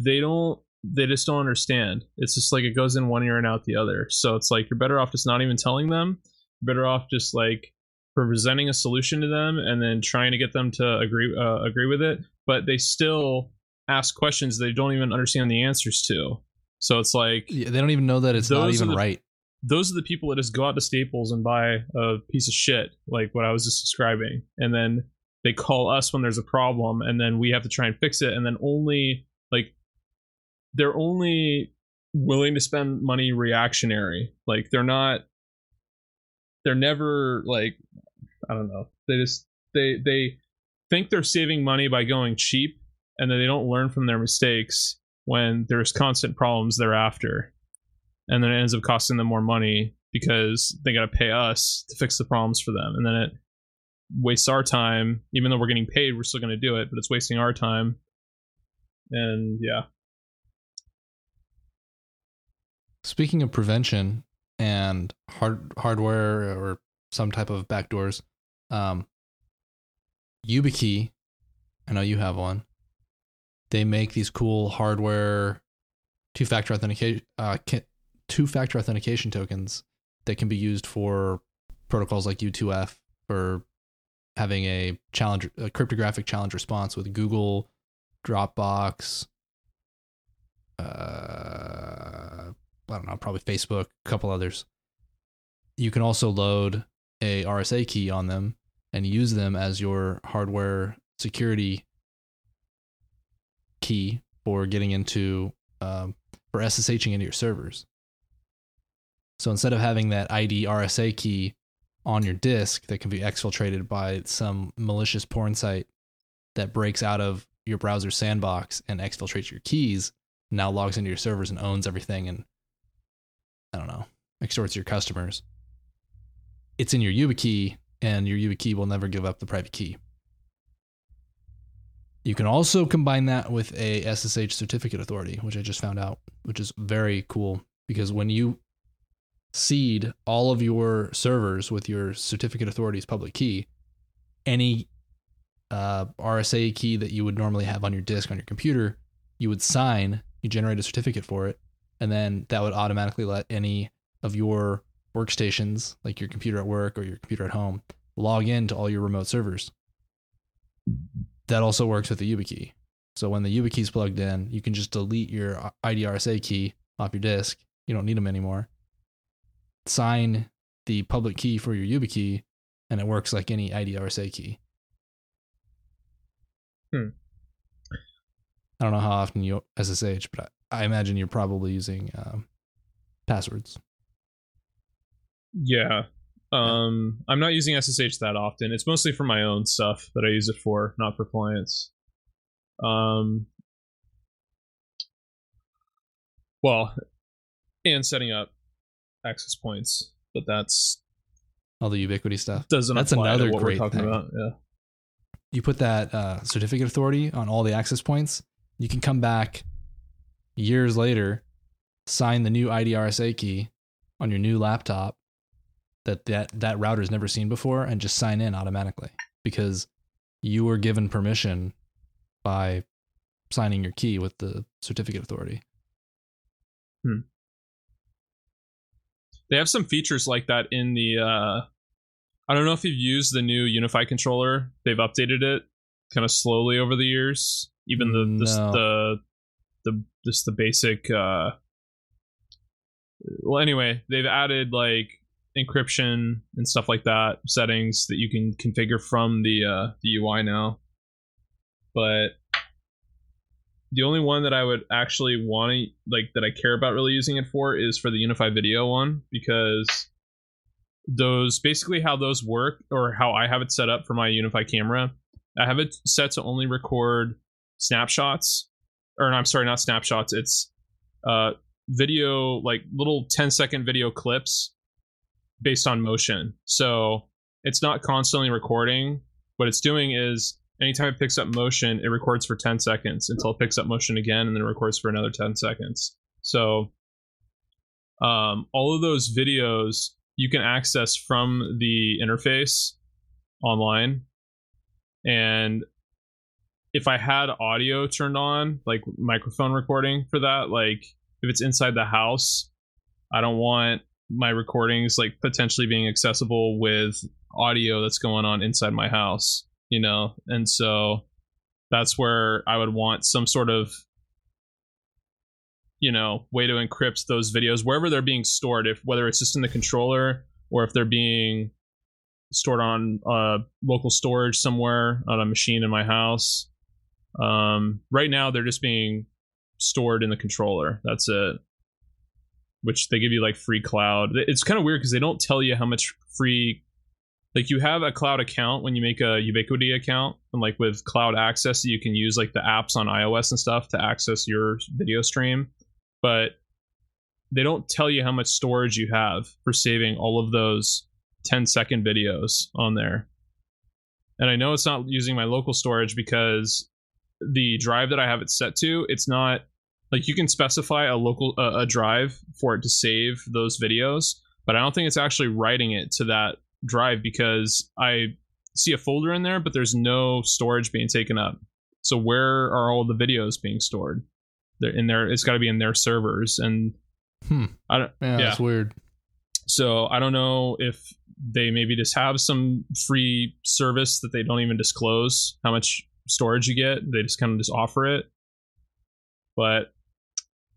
they don't they just don't understand. It's just like it goes in one ear and out the other. So it's like you're better off just not even telling them. You're better off just like presenting a solution to them and then trying to get them to agree uh, agree with it but they still ask questions they don't even understand the answers to so it's like Yeah, they don't even know that it's not even the- right. those are the people that just go out to Staples and buy a piece of shit, like what I was just describing, and then they call us when there's a problem, and then we have to try and fix it, and then only like they're only willing to spend money reactionary, like they're not, they're never like, I don't know, they just they they think they're saving money by going cheap, and then they don't learn from their mistakes when there's constant problems thereafter and then it ends up costing them more money because they got to pay us to fix the problems for them. And then it wastes our time. Even though we're getting paid we're still going to do it but it's wasting our time. And yeah. Speaking of prevention and hard hardware or some type of backdoors, Um, YubiKey, I know you have one. They make these cool hardware two-factor authentication uh, two-factor authentication tokens that can be used for protocols like U2F for having a challenge a cryptographic challenge response with Google, Dropbox, uh, I don't know, probably Facebook, a couple others. You can also load a RSA key on them and use them as your hardware security key for getting into um, for SSHing into your servers. So instead of having that ID RSA key on your disk that can be exfiltrated by some malicious porn site that breaks out of your browser sandbox and exfiltrates your keys, now logs into your servers and owns everything and I don't know, extorts your customers. It's in your YubiKey and your YubiKey will never give up the private key. You can also combine that with a SSH certificate authority, which I just found out, which is very cool because when you seed all of your servers with your certificate authority's public key, any uh, RSA key that you would normally have on your disk on your computer, you would sign, you generate a certificate for it, and then that would automatically let any of your workstations, like your computer at work or your computer at home, log in to all your remote servers. That also works with the YubiKey. So when the YubiKey is plugged in, you can just delete your IDRSA key off your disk. You don't need them anymore sign the public key for your YubiKey, and it works like any IDRSA key. Hmm. I don't know how often you SSH, but I, imagine you're probably using um, passwords. Yeah. Um, I'm not using SSH that often. It's mostly for my own stuff that I use it for, not for clients. Um, well, and setting up access points, but that's all the Ubiquiti stuff. Doesn't that's another great we're talking thing. about. Yeah. You put that uh, certificate authority on all the access points. You can come back years later, sign the new IDRSA key on your new laptop that that that router's never seen before, and just sign in automatically because you were given permission by signing your key with the certificate authority. Hmm. They have some features like that in the uh I don't know if you've used the new UniFi controller. They've updated it kind of slowly over the years. Even the the No. the, the just the basic uh well anyway, they've added like encryption and stuff like that settings that you can configure from the uh the UI now. But the only one that I would actually want to like that I care about really using it for is for the UniFi Video one because those basically how those work or how I have it set up for my UniFi camera. I have it set to only record snapshots or I'm sorry, not snapshots. It's uh video like little 10 second video clips based on motion. So it's not constantly recording. What it's doing is anytime it picks up motion, it records for 10 seconds until it picks up motion again and then records for another 10 seconds. So um, all of those videos you can access from the interface online. And if I had audio turned on, like microphone recording for that, like if it's inside the house, I don't want my recordings like potentially being accessible with audio that's going on inside my house you know? And so that's where i would want some sort of you know way to encrypt those videos wherever they're being stored if whether it's just in the controller or if they're being stored on uh, local storage somewhere on a machine in my house um, right now they're just being stored in the controller. That's it. Which they give you like free cloud. It's kind of weird because they don't tell you how much free like you have a cloud account when you make a Ubiquiti account and like with cloud access you can use like the apps on ios and stuff to access your video stream. But they don't tell you how much storage you have for saving all of those 10 second videos on there. And i know it's not using my local storage because the drive that i have it set to it's not like you can specify a local uh, a drive for it to save those videos but i don't think it's actually writing it to that drive because I see a folder in there, but there's no storage being taken up. So where are all the videos being stored? They're in there. It's got to be in their servers, and Hmm. I don't. Yeah, Yeah. that's weird. So I don't know if they maybe just have some free service that they don't even disclose how much storage you get. They just kind of just offer it. But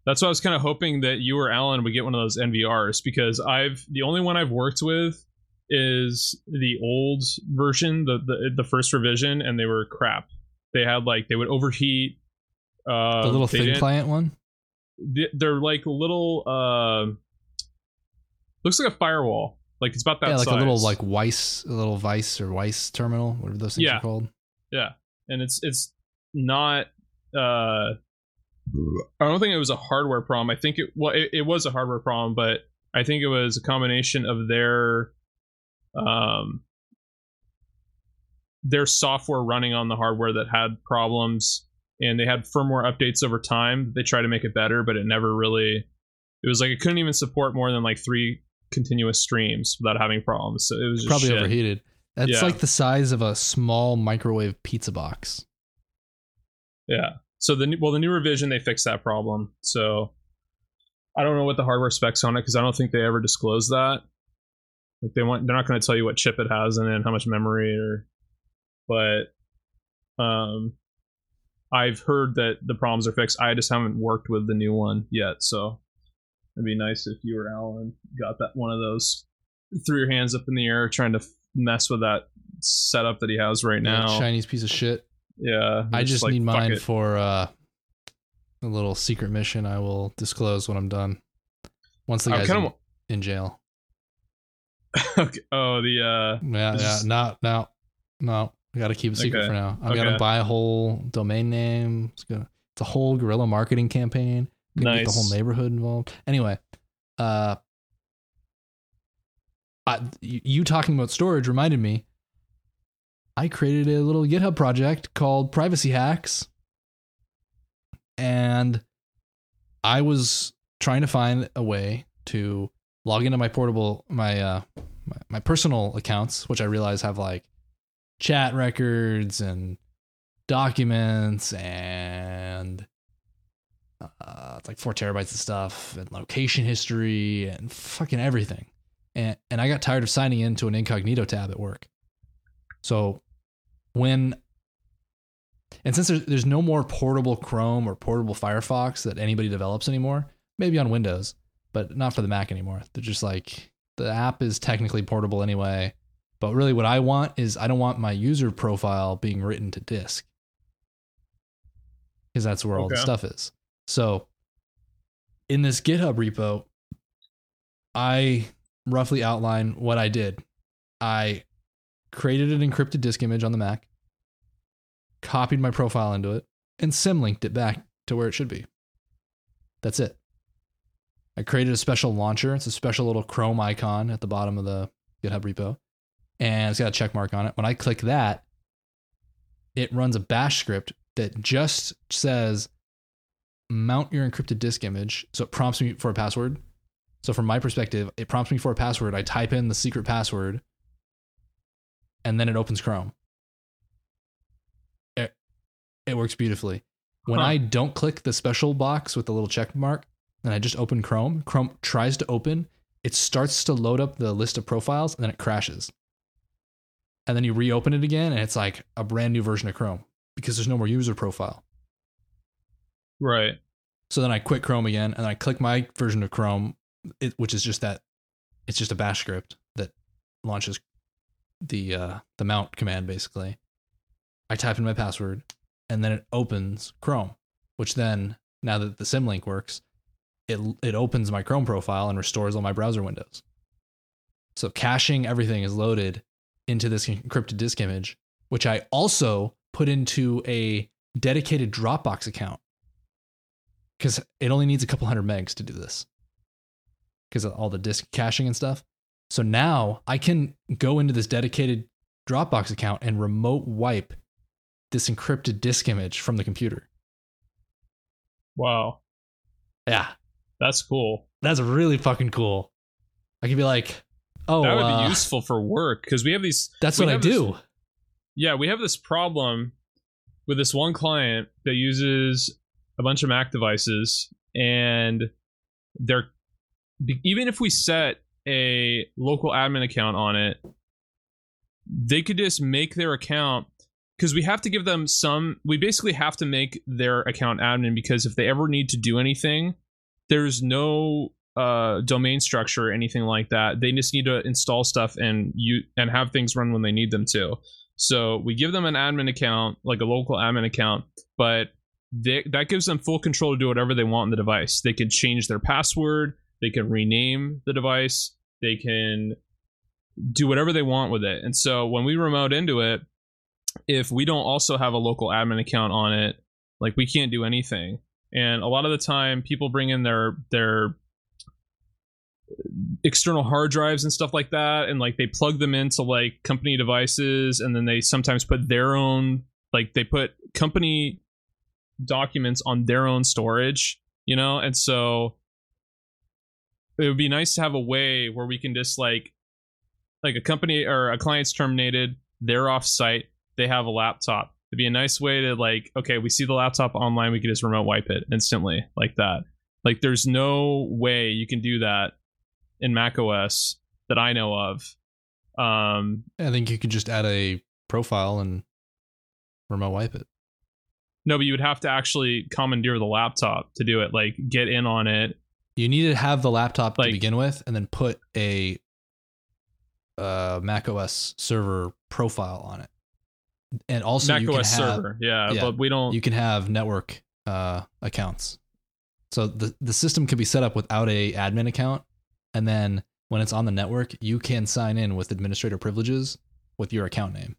that's why I was kind of hoping that you or Alan would get one of those NVRs because I've the only one I've worked with is the old version, the the, the first revision, and they were crap. They had like they would overheat. Uh, the little thin client one. they're like little uh looks like a firewall like it's about that yeah, like a little like Wyse, a little Vice or Wyse terminal, whatever those things Yeah. are called. yeah and it's it's not uh i don't think it was a hardware problem i think it well it, it was a hardware problem but i think it was a combination of their um their software running on the hardware that had problems and they had firmware updates over time they tried to make it better but it never really it was like it couldn't even support more than like three continuous streams without having problems so it was just Probably shit. overheated. That's Yeah. like the size of a small microwave pizza box. Yeah. So the new, well, the new revision they fixed that problem. So I don't know what the hardware specs on it because I don't think they ever disclose that. Like they want, they're not going to tell you what chip it has and how much memory, or. But, um, I've heard that the problems are fixed. I just haven't worked with the new one yet, so it'd be nice if you or Alan got that one of those. Threw your hands up in the air trying to mess with that setup that he has right That now. Chinese piece of shit. Yeah, I just like, need mine it. for uh, a little secret mission. I will disclose when I'm done. Once the guy's kinda in, in jail. okay. Oh, the uh, Yeah, yeah. No, no, no. I got to keep it secret Okay. for now. I'm Okay. gonna buy a whole domain name. It's gonna. It's a whole guerrilla marketing campaign. Gonna get the whole neighborhood involved. Anyway, uh, I, you talking about storage reminded me. I created a little GitHub project called Privacy Hacks, and I was trying to find a way to log into my portable my uh my, my personal accounts, which I realize have like chat records and documents and uh, it's like four terabytes of stuff and location history and fucking everything. And and I got tired of signing into an incognito tab at work. So when and since there's, there's no more portable Chrome or portable Firefox that anybody develops anymore, maybe on Windows, but not for the Mac anymore. They're just like the app is technically portable anyway. But really, what I want is I don't want my user profile being written to disk because that's where all the stuff is. So in this GitHub repo, I roughly outline what I did. I created an encrypted disk image on the Mac, copied my profile into it, and symlinked it back to where it should be. That's it. I created a special launcher. It's a special little Chrome icon at the bottom of the GitHub repo, and it's got a check mark on it. When I click that, it runs a bash script that just says mount your encrypted disk image. So it prompts me for a password. So from my perspective, it prompts me for a password. I type in the secret password, and then it opens Chrome. It, it works beautifully. When Huh. I don't click the special box with the little check mark and I just open Chrome, Chrome tries to open, it starts to load up the list of profiles and then it crashes. And then you reopen it again and it's like a brand new version of Chrome because there's no more user profile. right. So then I quit Chrome again and I click my version of Chrome, it, which is just that it's just a bash script that launches the uh, the mount command basically. I type in my password and then it opens Chrome, which then now that the symlink works, it it opens my Chrome profile and restores all my browser windows. So caching everything is loaded into this encrypted disk image, which I also put into a dedicated Dropbox account because it only needs a couple hundred megs to do this because of all the disk caching and stuff. So now I can go into this dedicated Dropbox account and remote wipe this encrypted disk image from the computer. Wow. Yeah, That's cool. that's really fucking cool. I could be like, oh, that would uh, be useful for work because we have these. that's what I this- do. yeah, we have this problem with this one client that uses a bunch of Mac devices, and they're even if we set a local admin account on it, they could just make their account because we have to give them some. We basically have to make their account admin because if they ever need to do anything, there's no uh, domain structure or anything like that. They just need to install stuff and you and have things run when they need them to. So we give them an admin account, like a local admin account, but they, that gives them full control to do whatever they want on the device. They can change their password, they can rename the device, they can do whatever they want with it. And so when we remote into it, if we don't also have a local admin account on it, like we can't do anything. And a lot of the time people bring in their their external hard drives and stuff like that and like they plug them into like company devices and then they sometimes put their own like they put company documents on their own storage you know and so it would be nice to have a way where we can just like like a company or a client's terminated they're off site they have a laptop it'd be a nice way to like okay we see the laptop online we can just remote wipe it instantly like that like there's no way you can do that in Mac OS that I know of. Um, I think you could just add a profile and remote wipe it. no, but you would have to actually commandeer the laptop to do it. Like get in on it. You need to have the laptop Like- to begin with, and then put a uh, Mac OS server profile on it. And also, Mac you can OS have, server, yeah, yeah, but we don't. you can have network uh, accounts. So the the system can be set up without a admin account, and then when it's on the network, you can sign in with administrator privileges with your account name.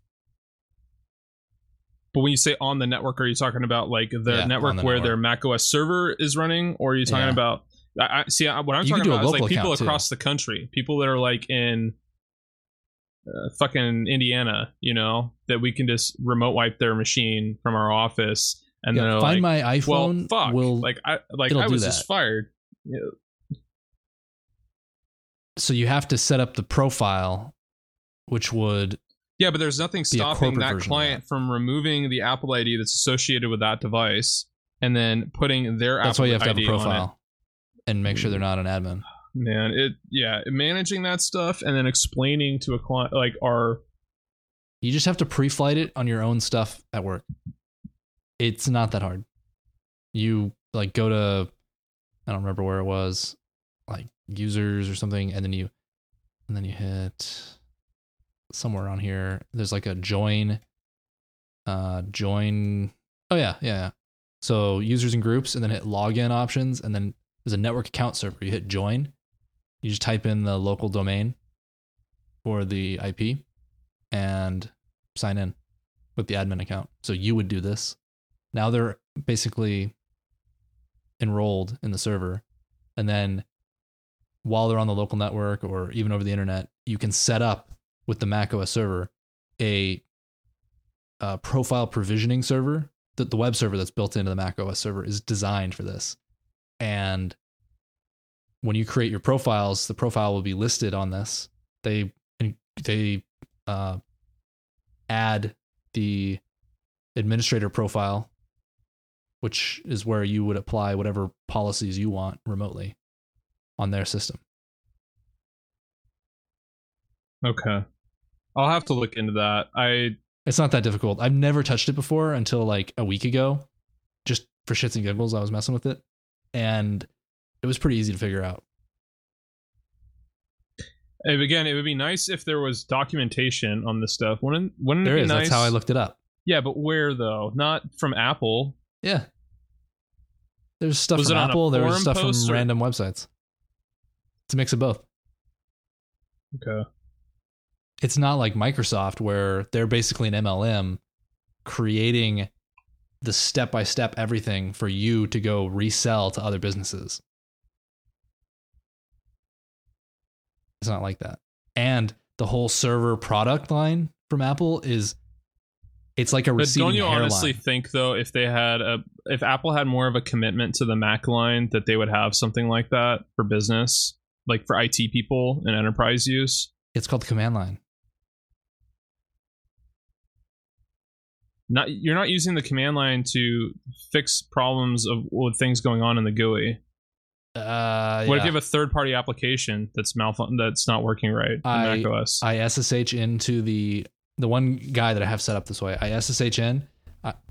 but when you say on the network, are you talking about like the Yeah, network the where network. their Mac OS server is running, or are you talking Yeah. about? I, I see. I, what I'm You talking about is like people account, too. across the country, people that are like in uh, fucking Indiana, you know, that we can just remote wipe their machine from our office, and Yeah, then find like, my well, iPhone. fuck, will like I like I was just fired. Yeah. so you have to set up the profile, which would Yeah, but there's nothing stopping that client that. from removing the Apple ID that's associated with that device and then putting their that's Apple why you have to have a profile and make sure they're not an admin. Man, it yeah, managing that stuff and then explaining to a client like our You just have to pre-flight it on your own stuff at work. It's not that hard. You like go to I don't remember where it was, like users or something, and then you and then you hit somewhere on here. There's like a join uh join oh yeah, yeah, yeah. So users and groups and then hit login options and then there's a network account server. You hit join. You just type in the local domain for the IP and sign in with the admin account. So you would do this. Now they're basically enrolled in the server. And then while they're on the local network or even over the internet, you can set up with the Mac OS server a, uh profile provisioning server. The, the web server that's built into the Mac OS server is designed for this. And when you create your profiles, the profile will be listed on this. They they uh, add the administrator profile, which is where you would apply whatever policies you want remotely on their system. Okay. I'll have to look into that. I It's not that difficult. I've never touched it before until like a week ago, just for shits and giggles. I was messing with it, and it was pretty easy to figure out. if- again, it would be nice if there was documentation on this stuff. Wouldn't wouldn't There it be is. nice? That's how I looked it up. Yeah, but where though? Not from Apple. Yeah. There's stuff Was from Apple. There was stuff from or- random websites. It's a mix of both. Okay. it's not like Microsoft where they're basically an MLM creating the step by step everything for you to go resell to other businesses. It's not like that. And the whole server product line from Apple is it's like a But receding don't you hairline. honestly think though, if they had a, if Apple had more of a commitment to the Mac line, that they would have something like that for business, like for IT people and enterprise use? it's called the command line. Not you're not using the command line to fix problems of with things going on in the GUI. Uh, What yeah. if you have a third party application that's malfun- that's not working right in I- Mac OS? I SSH into the the one guy that I have set up this way. I SSH in,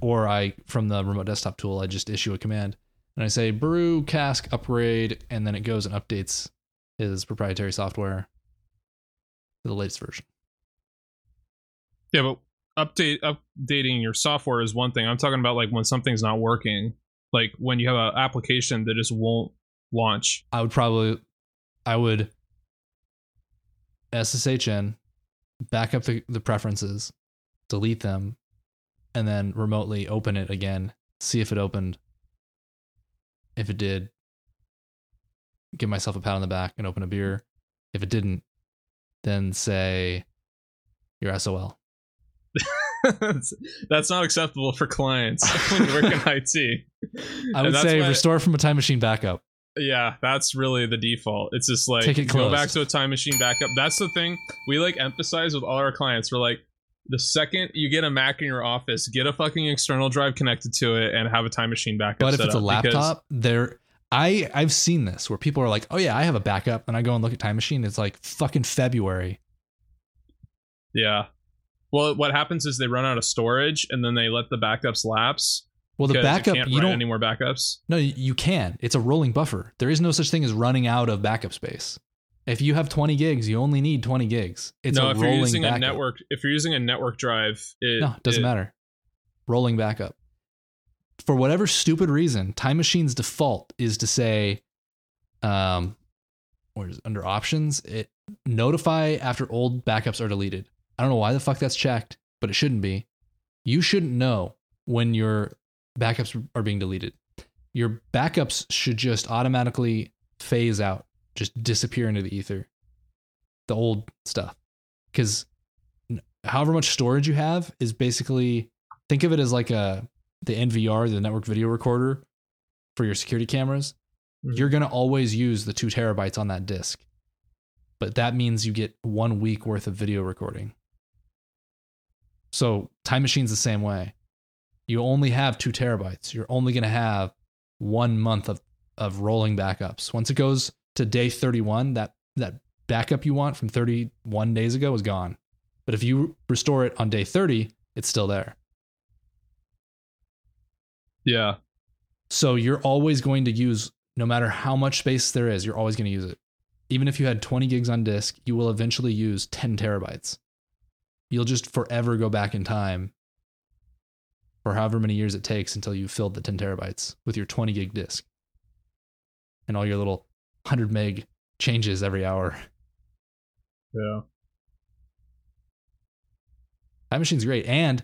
or I from the remote desktop tool, I just issue a command and I say brew cask upgrade, and then it goes and updates his proprietary software to the latest version. yeah, but update updating your software is one thing. I'm talking about like when something's not working, like when you have an application that just won't launch. I would probably, I would SSH in, back up the, the preferences, delete them, and then remotely open it again, see if it opened. If it did, give myself a pat on the back and open a beer. If it didn't, then say you're SOL. that's, not acceptable for clients when you work in IT. I would say why- restore from a time machine backup. Yeah, that's really the default. It's just like it go back to a time machine backup. That's the thing we like emphasize with all our clients. We're like, the second you get a Mac in your office, get a fucking external drive connected to it and have a time machine backup. But if it's a laptop, there I I've seen this where people are like, "Oh yeah, I have a backup," and I go and look at Time Machine. It's like fucking February. yeah. Well, what happens is they run out of storage and then they let the backups lapse. Well, the backup you can't you don't. any more backups. no, you can. It's a rolling buffer. There is no such thing as running out of backup space. If you have 20 gigs, you only need 20 gigs. It's no, a if rolling you're using backup. a network, if you're using a network drive, it no, it doesn't it- matter. Rolling backup. For whatever stupid reason, Time Machine's default is to say, um, or under options, it notify after old backups are deleted. I don't know why the fuck that's checked, but it shouldn't be. You shouldn't know when your backups are being deleted. Your backups should just automatically phase out, just disappear into the ether. The old stuff. Because however much storage you have is basically think of it as like a the NVR, the network video recorder for your security cameras. Mhm. You're gonna always use the two terabytes on that disk. But that means you get one week worth of video recording. So Time Machine's the same way. You only have two terabytes. You're only gonna have one month of, of rolling backups. Once it goes to day 31, that that backup you want from 31 days ago is gone. But if you restore it on day 30, it's still there. Yeah. So you're always going to use, no matter how much space there is, you're always going to use it. Even if you had 20 gigs on disk, you will eventually use 10 terabytes. You'll just forever go back in time for however many years it takes until you've filled the 10 terabytes with your 20 gig disk and all your little 100 meg changes every hour. Yeah. Time Machine's great. And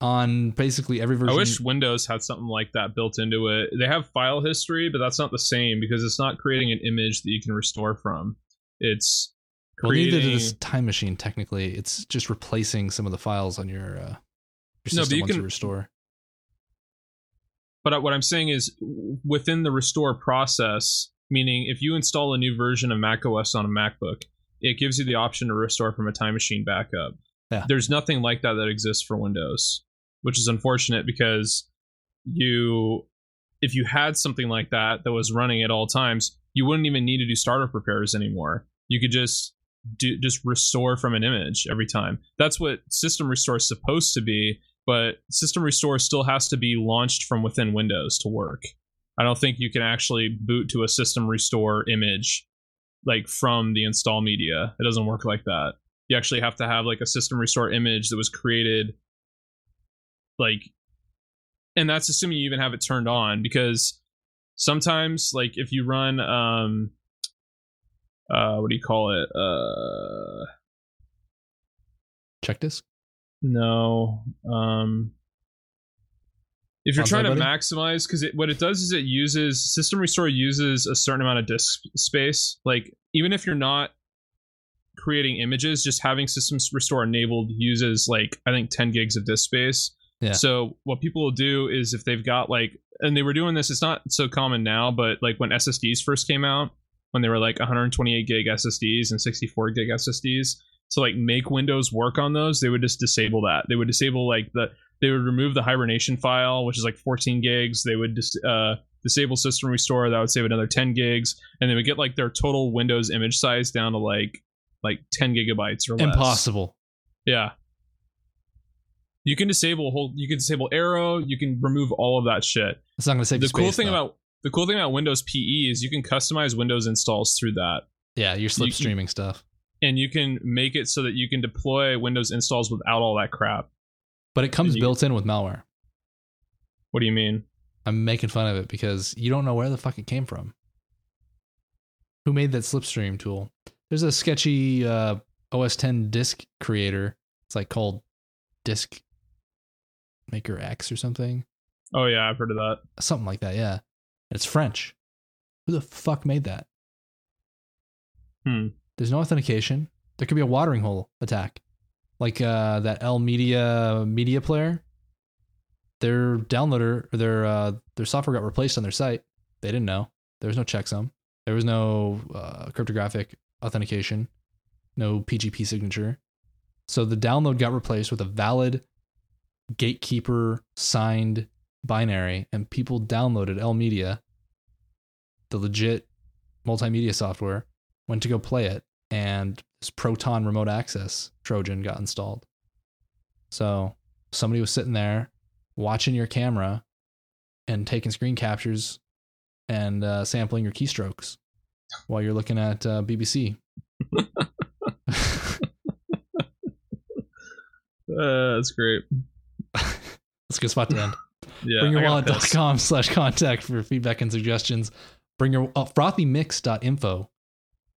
on basically every version. I wish Windows had something like that built into it. They have file history, but that's not the same because it's not creating an image that you can restore from. It's well, neither does Time Machine, technically. It's just replacing some of the files on your, uh, your No, system you once you can- restore. But what I'm saying is, within the restore process, meaning if you install a new version of macOS on a MacBook, it gives you the option to restore from a time machine backup. Yeah. There's nothing like that that exists for Windows, which is unfortunate because you, if you had something like that that was running at all times, you wouldn't even need to do startup repairs anymore. You could just do just restore from an image every time. That's what system restore is supposed to be, but system restore still has to be launched from within Windows to work. I don't think you can actually boot to a system restore image like from the install media. It doesn't work like that. You actually have to have like a system restore image that was created like and that's assuming you even have it turned on because sometimes like if you run um uh what do you call it uh Check disk? no um if you're Pause trying to maximize because it, what it does is it uses system restore uses a certain amount of disk space like even if you're not creating images just having system restore enabled uses like i think 10 gigs of disk space Yeah. so what people will do is if they've got like and they were doing this it's not so common now but like when ssds first came out when they were like 128 gig ssds and 64 gig ssds to like make windows work on those they would just disable that they would disable like the they would remove the hibernation file, which is like 14 gigs. They would dis- uh, disable system restore, that would save another 10 gigs, and they would get like their total Windows image size down to like like 10 gigabytes or less. Impossible. Yeah. You can disable whole. You can disable Aero. You can remove all of that shit. It's not going to save the cool space, thing though. about the cool thing about Windows PE is you can customize Windows installs through that, yeah, your you- slipstreaming stuff. and you can make it so that you can deploy Windows installs without all that crap. But it comes you- built in with malware. What do you mean? I'm making fun of it because you don't know where the fuck it came from. Who made that slipstream tool? There's a sketchy uh, OS 10 disk creator. It's like called Disk Maker X or something. Oh yeah, I've heard of that. Something like that, yeah. It's French. Who the fuck made that? Hmm. There's no authentication. There could be a watering hole attack. Like uh, that Elmedia media player. Their downloader or their uh, their software got replaced on their site. They didn't know. There was no checksum. There was no uh, cryptographic authentication. No PGP signature. So the download got replaced with a valid gatekeeper signed binary, and people downloaded Elmedia, the legit multimedia software, went to go play it, and this Proton remote access Trojan got installed. So somebody was sitting there watching your camera and taking screen captures and uh, sampling your keystrokes while you're looking at uh, BBC. Uh, that's great. That's a good spot to end. Yeah. Bringyourwallet.com slash contact for feedback and suggestions. Bring your uh, frothymix.info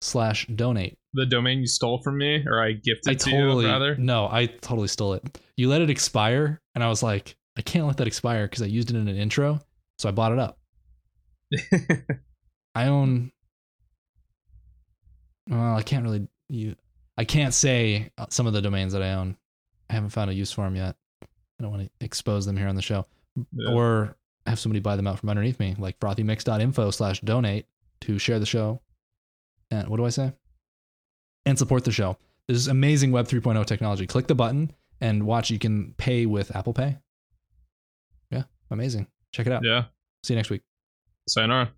slash donate. The domain you stole from me, or I gifted I to totally you, rather. no, I totally stole it. You let it expire, and I was like, I can't let that expire because I used it in an intro, so I bought it up. I own. Well, I can't really. You, I can't say uh, some of the domains that I own. I haven't found a use for them yet. I don't want to expose them here on the show, Yeah. or have somebody buy them out from underneath me, like frothymix.info slash donate to share the show. And what do I say? And support the show. This is amazing Web 3.0 technology. Click the button and watch. You can pay with Apple Pay. Yeah, amazing. Check it out. yeah. See you next week. Sayonara.